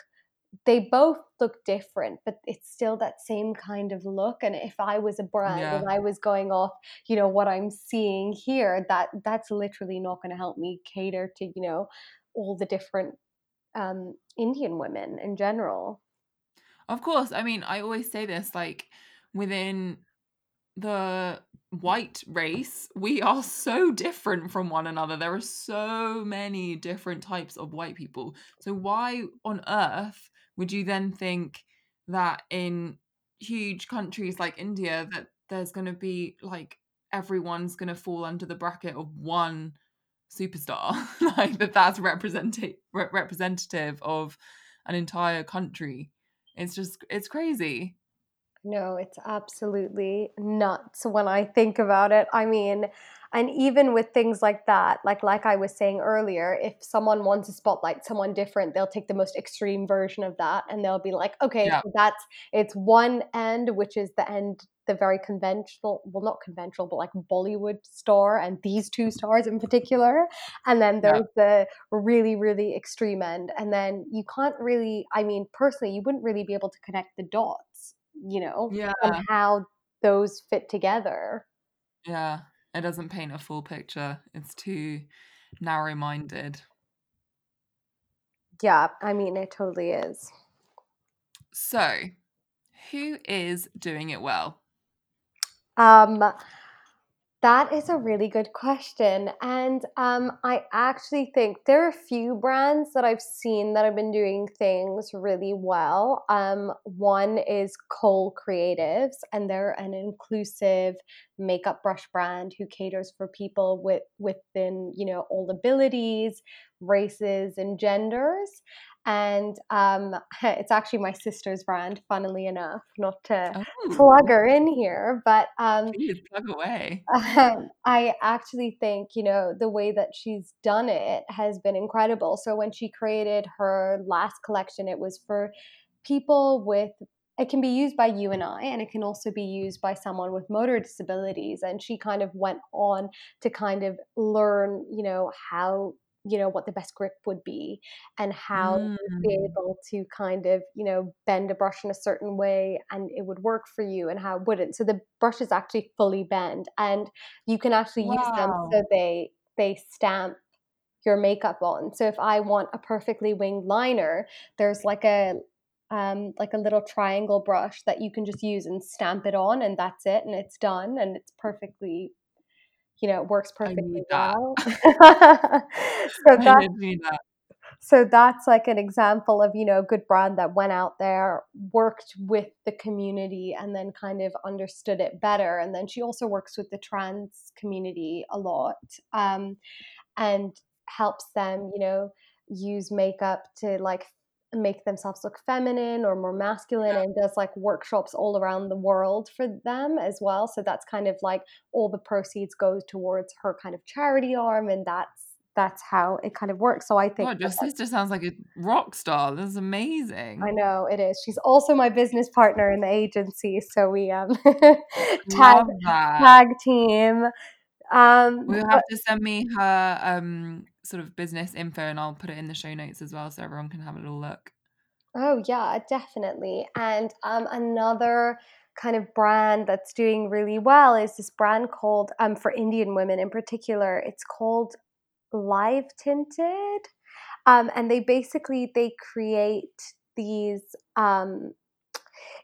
they both look different, but it's still that same kind of look. And if I was a brand and I was going off, you know, what I'm seeing here, that that's literally not going to help me cater to, you know, all the different um, Indian women in general. Of course. I mean, I always say this like within the white race, we are so different from one another. There are so many different types of white people. So, why on earth would you then think that in huge countries like India that there's going to be like everyone's going to fall under the bracket of one superstar like that that's representative representative of an entire country it's just it's crazy No, it's absolutely nuts when I think about it. I mean, and even with things like that, like like I was saying earlier, if someone wants to spotlight someone different, they'll take the most extreme version of that and they'll be like, okay, yeah so that's it's one end, which is the end, the very conventional, well, not conventional, but like Bollywood star, and these two stars in particular. And then yeah there's the really, really extreme end. And then you can't really, I mean, personally, you wouldn't really be able to connect the dots you know, yeah on how those fit together. yeah it doesn't paint a full picture it's too narrow minded Yeah, I mean, it totally is. so who is doing it well Um, that is a really good question. And um, I actually think there are a few brands that I've seen that have been doing things really well. Um, one is Kohl Kreatives, and they're an inclusive makeup brush brand who caters for people with within, you know, all abilities, races, and genders. And um, it's actually my sister's brand, funnily enough, not to plug oh her in here, but um, please plug away um, I actually think, you know, the way that she's done it has been incredible. So when she created her last collection, it was for people with it can be used by you and I, and it can also be used by someone with motor disabilities. And she kind of went on to kind of learn, you know, how you know what the best grip would be and how Mm. to be able to kind of you know bend a brush in a certain way and it would work for you and how it wouldn't. So the brushes actually fully bend and you can actually use them so they they stamp your makeup on. So if i want a perfectly winged liner there's like a um, like a little triangle brush that you can just use and stamp it on and that's it and it's done and it's perfectly you know, it works perfectly that. well. so that need that. so that's like an example of, you know, a good brand that went out there, worked with the community and then kind of understood it better. And then she also works with the trans community a lot. Um, and helps them, you know, use makeup to like make themselves look feminine or more masculine Yeah. and does like workshops all around the world for them as well. So that's kind of like all the proceeds go towards her kind of charity arm and that's that's how it kind of works. So I think God, your sister sounds like a rock star. That's I amazing. I know it is. She's also my business partner in the agency, so we um tag tag team. Um We'll but have to send me her um sort of business info and I'll put it in the show notes as well so everyone can have a little look. Oh yeah, definitely. And um, another kind of brand that's doing really well is this brand called um, for Indian women in particular. It's called Live Tinted, um, and they basically they create these. Um,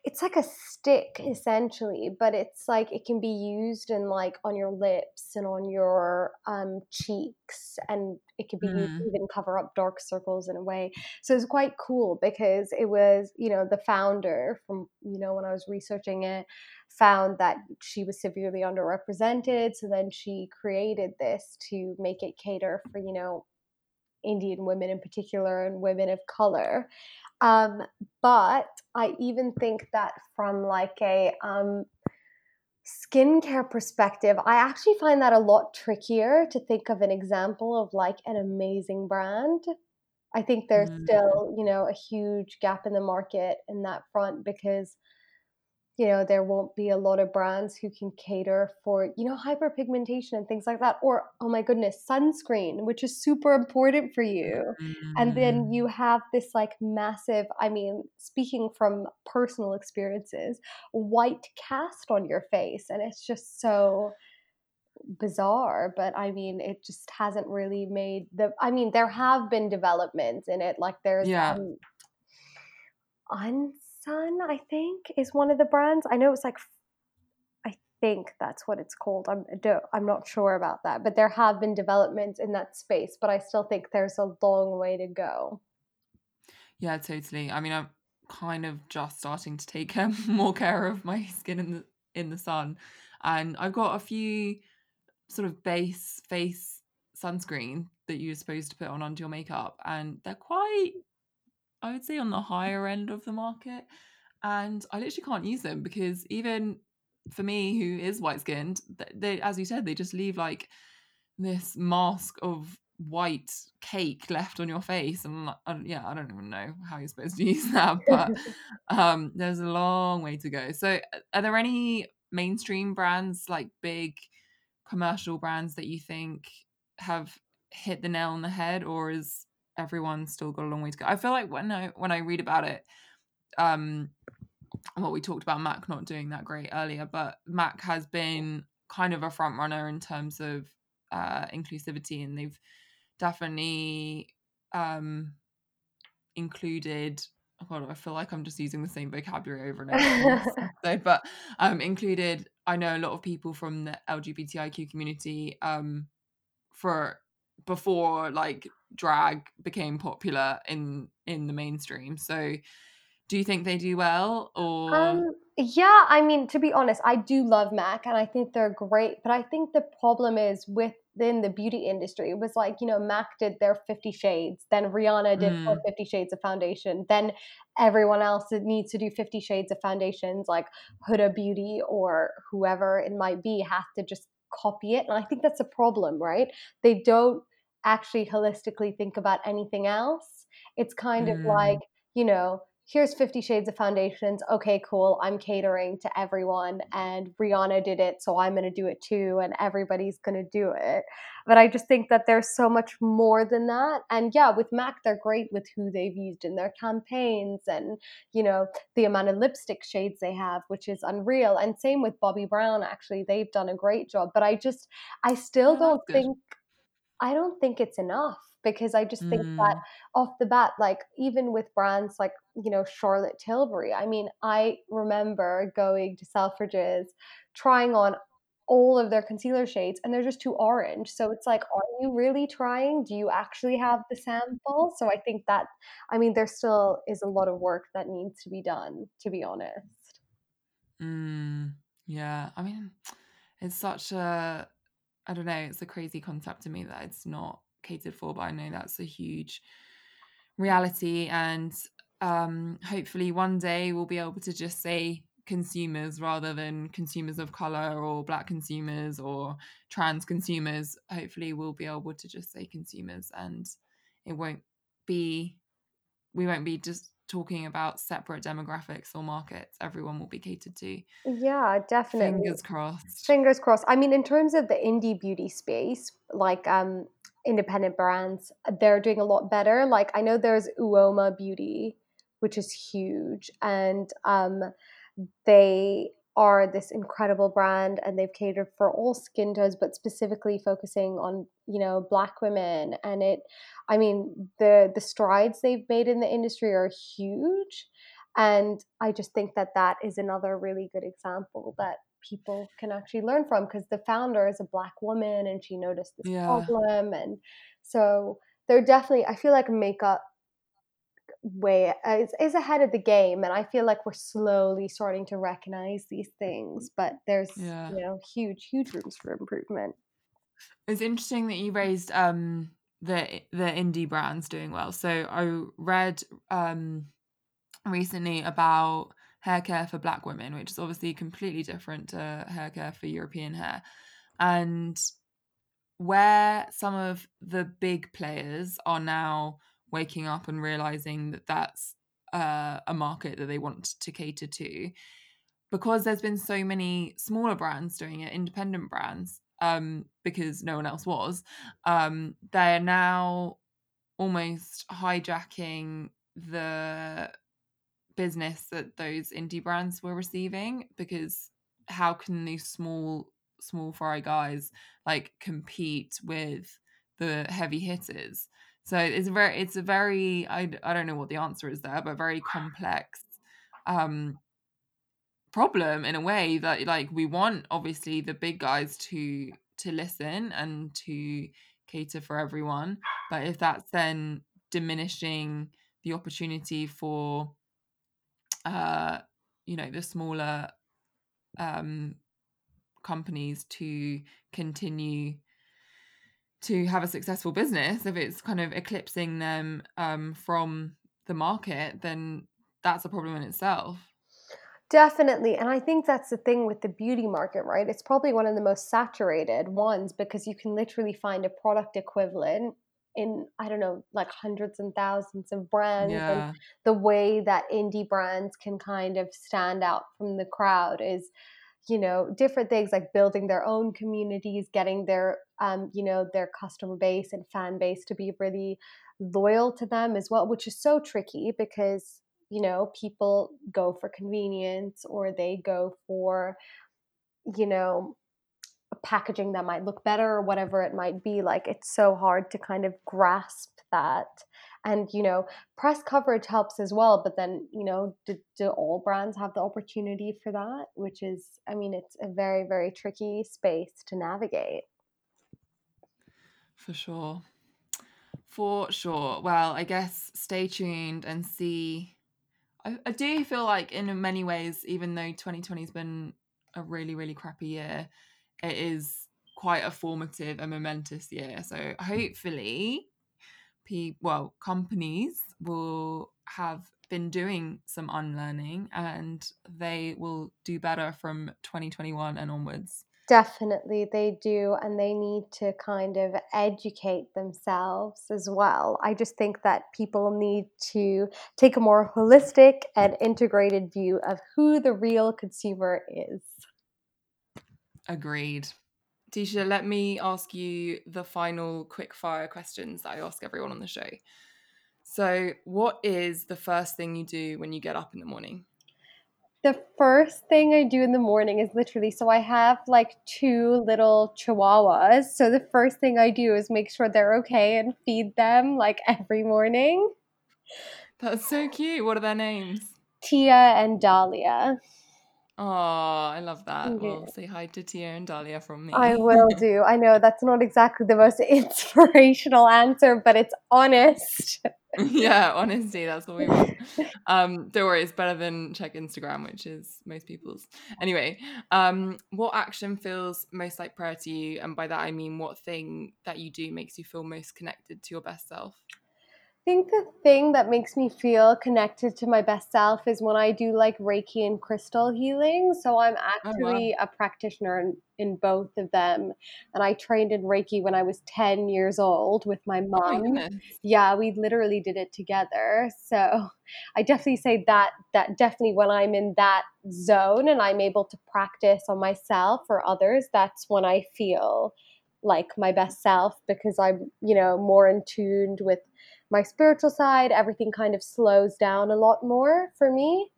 it's like a stick essentially, but it's like it can be used in like on your lips and on your um, cheeks, and it can be used to Mm. even cover up dark circles in a way. So it's quite cool because it was, you know, the founder from, you know, when I was researching it, found that she was severely underrepresented. So then she created this to make it cater for, you know, Indian women in particular and women of color. Um, but I even think that from like a um, skincare perspective, I actually find that a lot trickier to think of an example of like an amazing brand. I think there's Mm. still, you know, a huge gap in the market in that front because you know there won't be a lot of brands who can cater for you know hyperpigmentation and things like that or oh my goodness sunscreen which is super important for you and then Mm. you have this like massive i mean speaking from personal experiences white cast on your face and it's just so bizarre but i mean it just hasn't really made the i mean there have been developments in it like there's Yeah. um Unsun, I think, is one of the brands. I know it's like I think that's what it's called. I'm I'm not sure about that, but there have been developments in that space, but I still think there's a long way to go. Yeah, totally. I mean, I'm kind of just starting to take um, more care of my skin in the in the sun, and I've got a few sort of base face sunscreen that you're supposed to put on under your makeup, and they're quite, I would say, on the higher end of the market. And I literally can't use them because even for me, who is white skinned, they, as you said, they just leave like this mask of white cake left on your face and I yeah i don't even know how you're supposed to use that but um there's a long way to go so are there any mainstream brands like big commercial brands that you think have hit the nail on the head or is everyone still got a long way to go. I feel like when i when i read about it um what we talked about mac not doing that great earlier but mac has been kind of a front runner in terms of uh inclusivity and they've definitely um included oh god i feel like i'm just using the same vocabulary over and over this but um included i know a lot of people from the lgbtiq community um for before like drag became popular in in the mainstream so do you think they do well or Um, yeah, I mean, to be honest, I do love MAC and I think they're great, but I think the problem is within the beauty industry. It was like, you know, MAC did their 50 shades, then Rihanna did Mm, 50 shades of foundation, then everyone else that needs to do 50 shades of foundations, like Huda Beauty or whoever it might be, has to just copy it. And I think that's a problem, right? They don't actually holistically think about anything else. It's kind of like, mm, you know, here's 50 shades of foundations. Okay cool. I'm catering to everyone and rihanna did it so i'm going to do it too and everybody's going to do it. But i just think that there's so much more than that and yeah with mac they're great with who they've used in their campaigns and you know the amount of lipstick shades they have which is unreal. And same with bobbi brown actually they've done a great job but i just i still don't think i don't think it's enough because I just think mm. that off the bat, like even with brands like, you know, Charlotte Tilbury, I mean, I remember going to Selfridges, trying on all of their concealer shades and they're just too orange. So it's like, are you really trying? Do you actually have the sample? So I think that, I mean, there still is a lot of work that needs to be done, to be honest. Mm, yeah. I mean, it's such a, I don't know, it's a crazy concept to me that it's not catered for, but I know that's a huge reality. And um, hopefully, one day we'll be able to just say consumers rather than consumers of color or black consumers or trans consumers. Hopefully, we'll be able to just say consumers and it won't be, we won't be just talking about separate demographics or markets everyone will be catered to. Yeah definitely. Fingers crossed. Fingers crossed. I mean in terms of the indie beauty space like um independent brands, they're doing a lot better. Like I know there's Uoma Beauty, which is huge, and um, they are this incredible brand and they've catered for all skin tones but specifically focusing on you know black women and it i mean the the strides they've made in the industry are huge and i just think that that is another really good example that people can actually learn from because the founder is a black woman and she noticed this yeah. problem and so they're definitely i feel like makeup way uh, is, is ahead of the game and i feel like we're slowly starting to recognize these things but there's yeah. you know huge huge rooms for improvement it's interesting that you raised um the the indie brands doing well so i read um recently about hair care for black women, which is obviously completely different to hair care for European hair. And where some of the big players are now waking up and realizing that that's uh, a market that they want to cater to, because there's been so many smaller brands doing it, independent brands, um, because no one else was, um, they're now almost hijacking the business that those indie brands were receiving because how can these small small fry guys like compete with the heavy hitters so it's a very it's a very I, I don't know what the answer is there but very complex um problem in a way that like we want obviously the big guys to to listen and to cater for everyone. But if that's then diminishing the opportunity for uh, you know the smaller um, companies to continue to have a successful business if it's kind of eclipsing them um, from the market then that's a problem in itself Definitely. And I think that's the thing with the beauty market, right? It's probably one of the most saturated ones because you can literally find a product equivalent in I don't know like hundreds and thousands of brands yeah. and the way that indie brands can kind of stand out from the crowd is you know different things like building their own communities getting their um you know their customer base and fan base to be really loyal to them as well which is so tricky because you know people go for convenience or they go for you know packaging that might look better or whatever it might be like it's so hard to kind of grasp that. And you know press coverage helps as well but then you know do, do all brands have the opportunity for that? Which is i mean it's a very very tricky space to navigate for sure for sure well i guess stay tuned and see I, I do feel like in many ways even though 2020 has been a really really crappy year it is quite a formative and momentous year. So hopefully, pe- well, companies will have been doing some unlearning and they will do better from 2021 and onwards. Definitely, they do, and they need to kind of educate themselves as well. I just think that people need to take a more holistic and integrated view of who the real consumer is. Agreed. Disha, let me ask you the final quick fire questions that I ask everyone on the show. So, what is the first thing you do when you get up in the morning? The first thing I do in the morning is literally so I have like two little chihuahuas. So the first thing I do is make sure they're okay and feed them like every morning. That's so cute. What are their names? Tia and Dahlia. Oh, I love that. Well, say hi to Tia and Dahlia from me. I will do. I know that's not exactly the most inspirational answer, but it's honest. yeah, honesty, that's what we want. Um, don't worry, it's better than check Instagram, which is most people's. Anyway, um, what action feels most like prayer to you? And by that I mean what thing that you do makes you feel most connected to your best self? Think the thing that makes me feel connected to my best self is when I do like Reiki and crystal healing. So I'm actually oh, wow. a practitioner in, in, both of them. And I trained in Reiki when I was 10 years old with my oh mom. Oh yeah, we literally did it together. So I definitely say that that definitely when I'm in that zone and I'm able to practice on myself or others, that's when I feel like my best self because I'm, you know, more in tuned with my spiritual side, everything kind of slows down a lot more for me.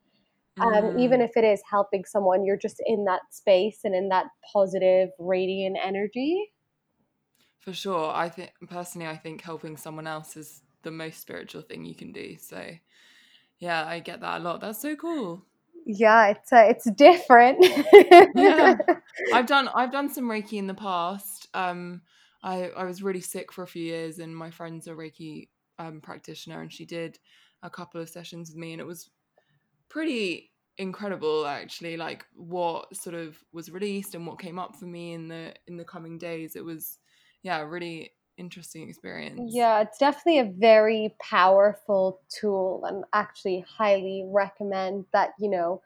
Um, mm. even if it is helping someone, you're just in that space and in that positive, radiant energy. For sure. I think personally, I think helping someone else is the most spiritual thing you can do. So, yeah, I get that a lot. That's so cool. Yeah, it's uh, it's different. yeah, I've done I've done some Reiki in the past. Um, I I was really sick for a few years, and my friends are Reiki um, practitioner, and she did a couple of sessions with me, and it was pretty incredible actually like what sort of was released and what came up for me in the in the coming days. It was yeah really interesting experience. Yeah it's definitely a very powerful tool and actually highly recommend that you know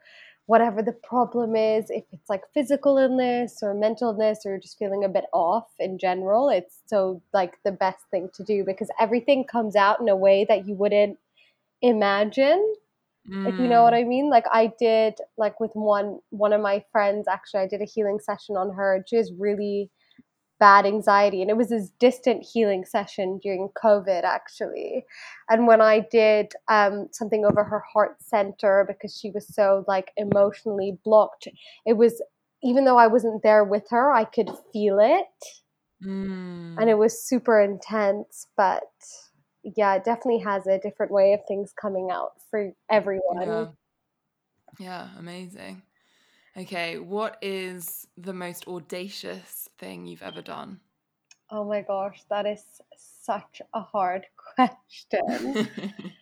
whatever the problem is, if it's like physical illness or mental illness or just feeling a bit off in general, it's so like the best thing to do because everything comes out in a way that you wouldn't imagine. Mm. If you know what mm. I mean, like I did, like with one one of my friends. Actually, I did a healing session on her. She was really bad anxiety. And it was this distant healing session during COVID, actually. And when I did um, something over her heart center because she was so like emotionally blocked, it was, even though I wasn't there with her, I could feel it. Mm. And it was super intense, but yeah, it definitely has a different way of things coming out for everyone. Yeah, yeah amazing. Okay, what is the most audacious thing you've ever done? Oh my gosh, that is such a hard question.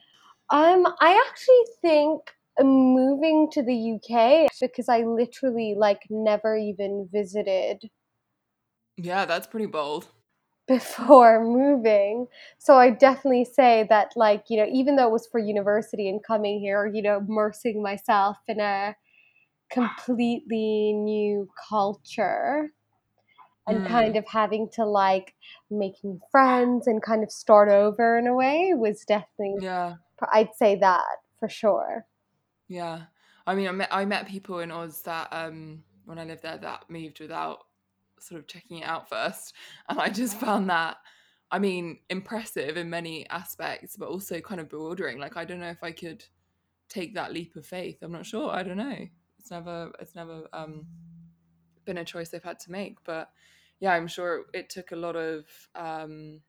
um, I actually think moving to the UK because I literally like never even visited. Yeah, that's pretty bold. Before moving. So I definitely say that like, you know, even though it was for university and coming here, you know, immersing myself in a completely new culture and mm. kind of having to like making friends and kind of start over in a way was definitely yeah. i'd say that for sure. Yeah. I mean i met i met people in oz that um when i lived there that moved without sort of checking it out first and i just found that i mean impressive in many aspects but also kind of bewildering like i don't know if i could take that leap of faith i'm not sure i don't know it's never it's never um, been a choice they've had to make. But yeah, I'm sure it took a lot of um,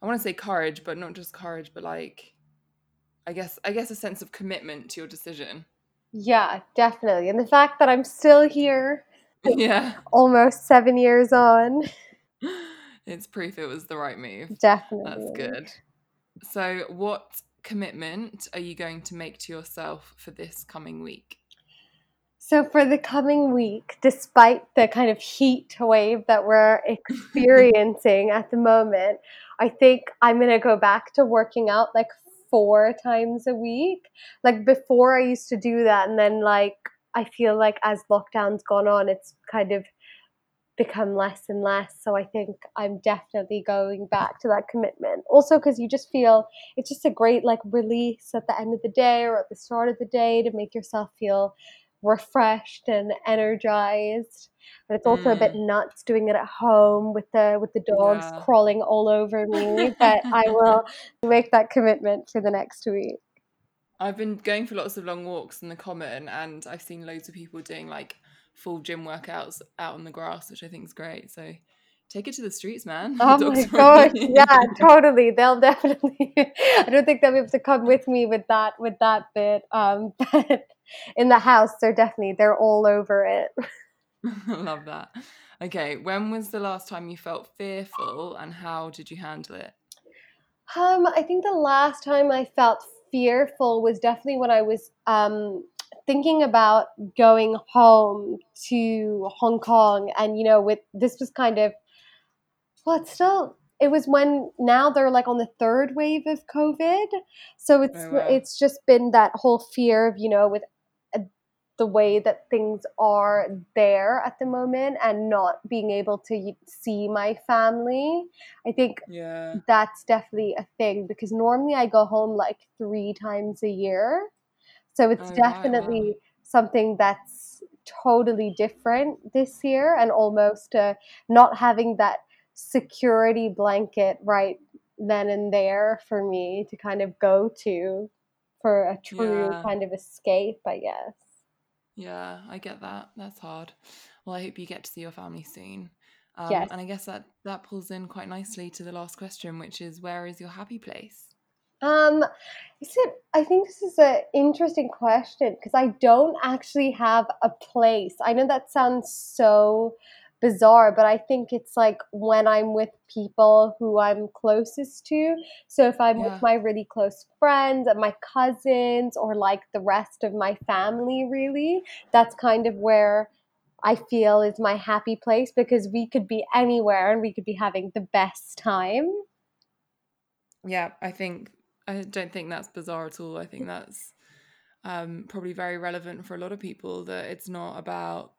I want to say courage, but not just courage, but like I guess I guess a sense of commitment to your decision. Yeah, definitely. And the fact that I'm still here. Yeah. almost 7 years on. It's proof it was the right move. Definitely. That's good. So, what commitment are you going to make to yourself for this coming week? So, for the coming week, despite the kind of heat wave that we're experiencing at the moment, I think I'm going to go back to working out like four times a week. Like before, I used to do that, and then like I feel like as lockdown's gone on, it's kind of become less and less. So I think I'm definitely going back to that commitment. Also, because you just feel it's just a great like release at the end of the day or at the start of the day to make yourself feel refreshed and energized. And it's also mm. a bit mm. nuts doing it at home with the with the dogs yeah. crawling all over me. but I will make that commitment for the next week. I've been going for lots of long walks in the common and I've seen loads of people doing like full gym workouts out on the grass, which I think is great. So take it to the streets, man. Oh my god, yeah, totally. They'll definitely. I don't think they'll be able to come with me with that with that bit. Um, but in the house, they're definitely they're all over it. I love that. Okay, when was the last time you felt fearful, and how did you handle it? Um, I think the last time I felt fearful was definitely when I was um thinking about going home to Hong Kong, and you know, with this was kind of well, it's still it was when now they're like on the third wave of COVID, so it's oh, wow. it's just been that whole fear of you know with the way that things are there at the moment and not being able to see my family. I think yeah. that's definitely a thing because normally I go home like three times a year. So it's oh, definitely wow. something that's totally different this year and almost uh, not having that security blanket right then and there for me to kind of go to for a true yeah. kind of escape, I guess. Yeah, I get that. That's hard. Well, I hope you get to see your family soon. Um, yes. And I guess that that pulls in quite nicely to the last question, which is where is your happy place? Um, is it? I think this is an interesting question because I don't actually have a place. I know that sounds so bizarre, but I think it's like when I'm with people who I'm closest to. So if I'm yeah. with my really close friends and my cousins or like the rest of my family, really, that's kind of where I feel is my happy place because we could be anywhere and we could be having the best time. Yeah, I think I don't think that's bizarre at all. I think that's um, probably very relevant for a lot of people that it's not about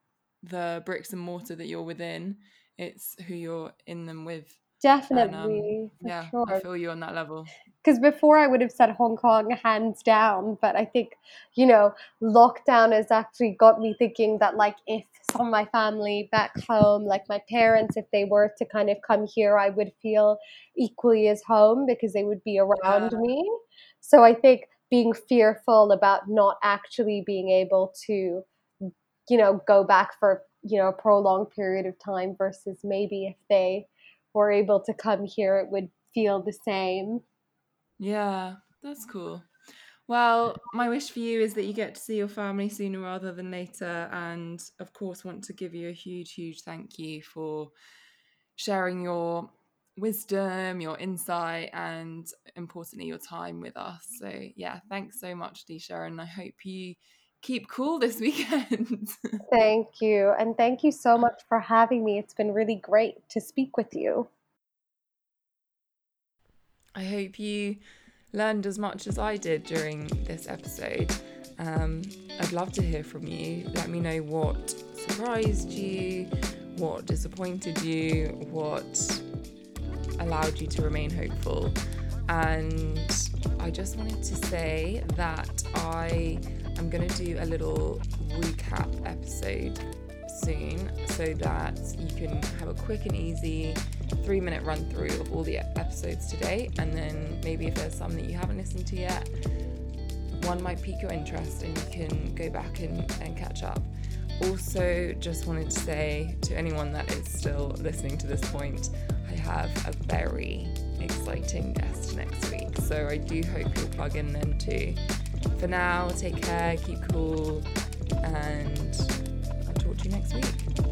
the bricks and mortar that you're within, it's who you're in them with. Definitely. And, um, yeah, sure. I feel you on that level. Because before I would have said Hong Kong hands down, but I think, you know, lockdown has actually got me thinking that, like, if some of my family back home, like my parents, if they were to kind of come here, I would feel equally as home because they would be around yeah. me. So I think being fearful about not actually being able to, you know, go back for, you know, a prolonged period of time versus maybe if they were able to come here, it would feel the same. Yeah, that's cool. Well, my wish for you is that you get to see your family sooner rather than later. And of course, want to give you a huge, huge thank you for sharing your wisdom, your insight, and importantly, your time with us. So, yeah, thanks so much, Disha. And I hope you keep cool this weekend. thank you. And thank you so much for having me. It's been really great to speak with you. I hope you learned as much as I did during this episode. Um, I'd love to hear from you. Let me know what surprised you, what disappointed you, what allowed you to remain hopeful. And I just wanted to say that I am going to do a little recap episode soon so that you can have a quick and easy three minute run through of all the episodes today. And then maybe if there's some that you haven't listened to yet, one might pique your interest and you can go back and, and catch up. Also, just wanted to say to anyone that is still listening to this point, I have a very exciting guest next week. So I do hope you'll plug in then too for now, take care, keep cool, and I'll talk to you next week.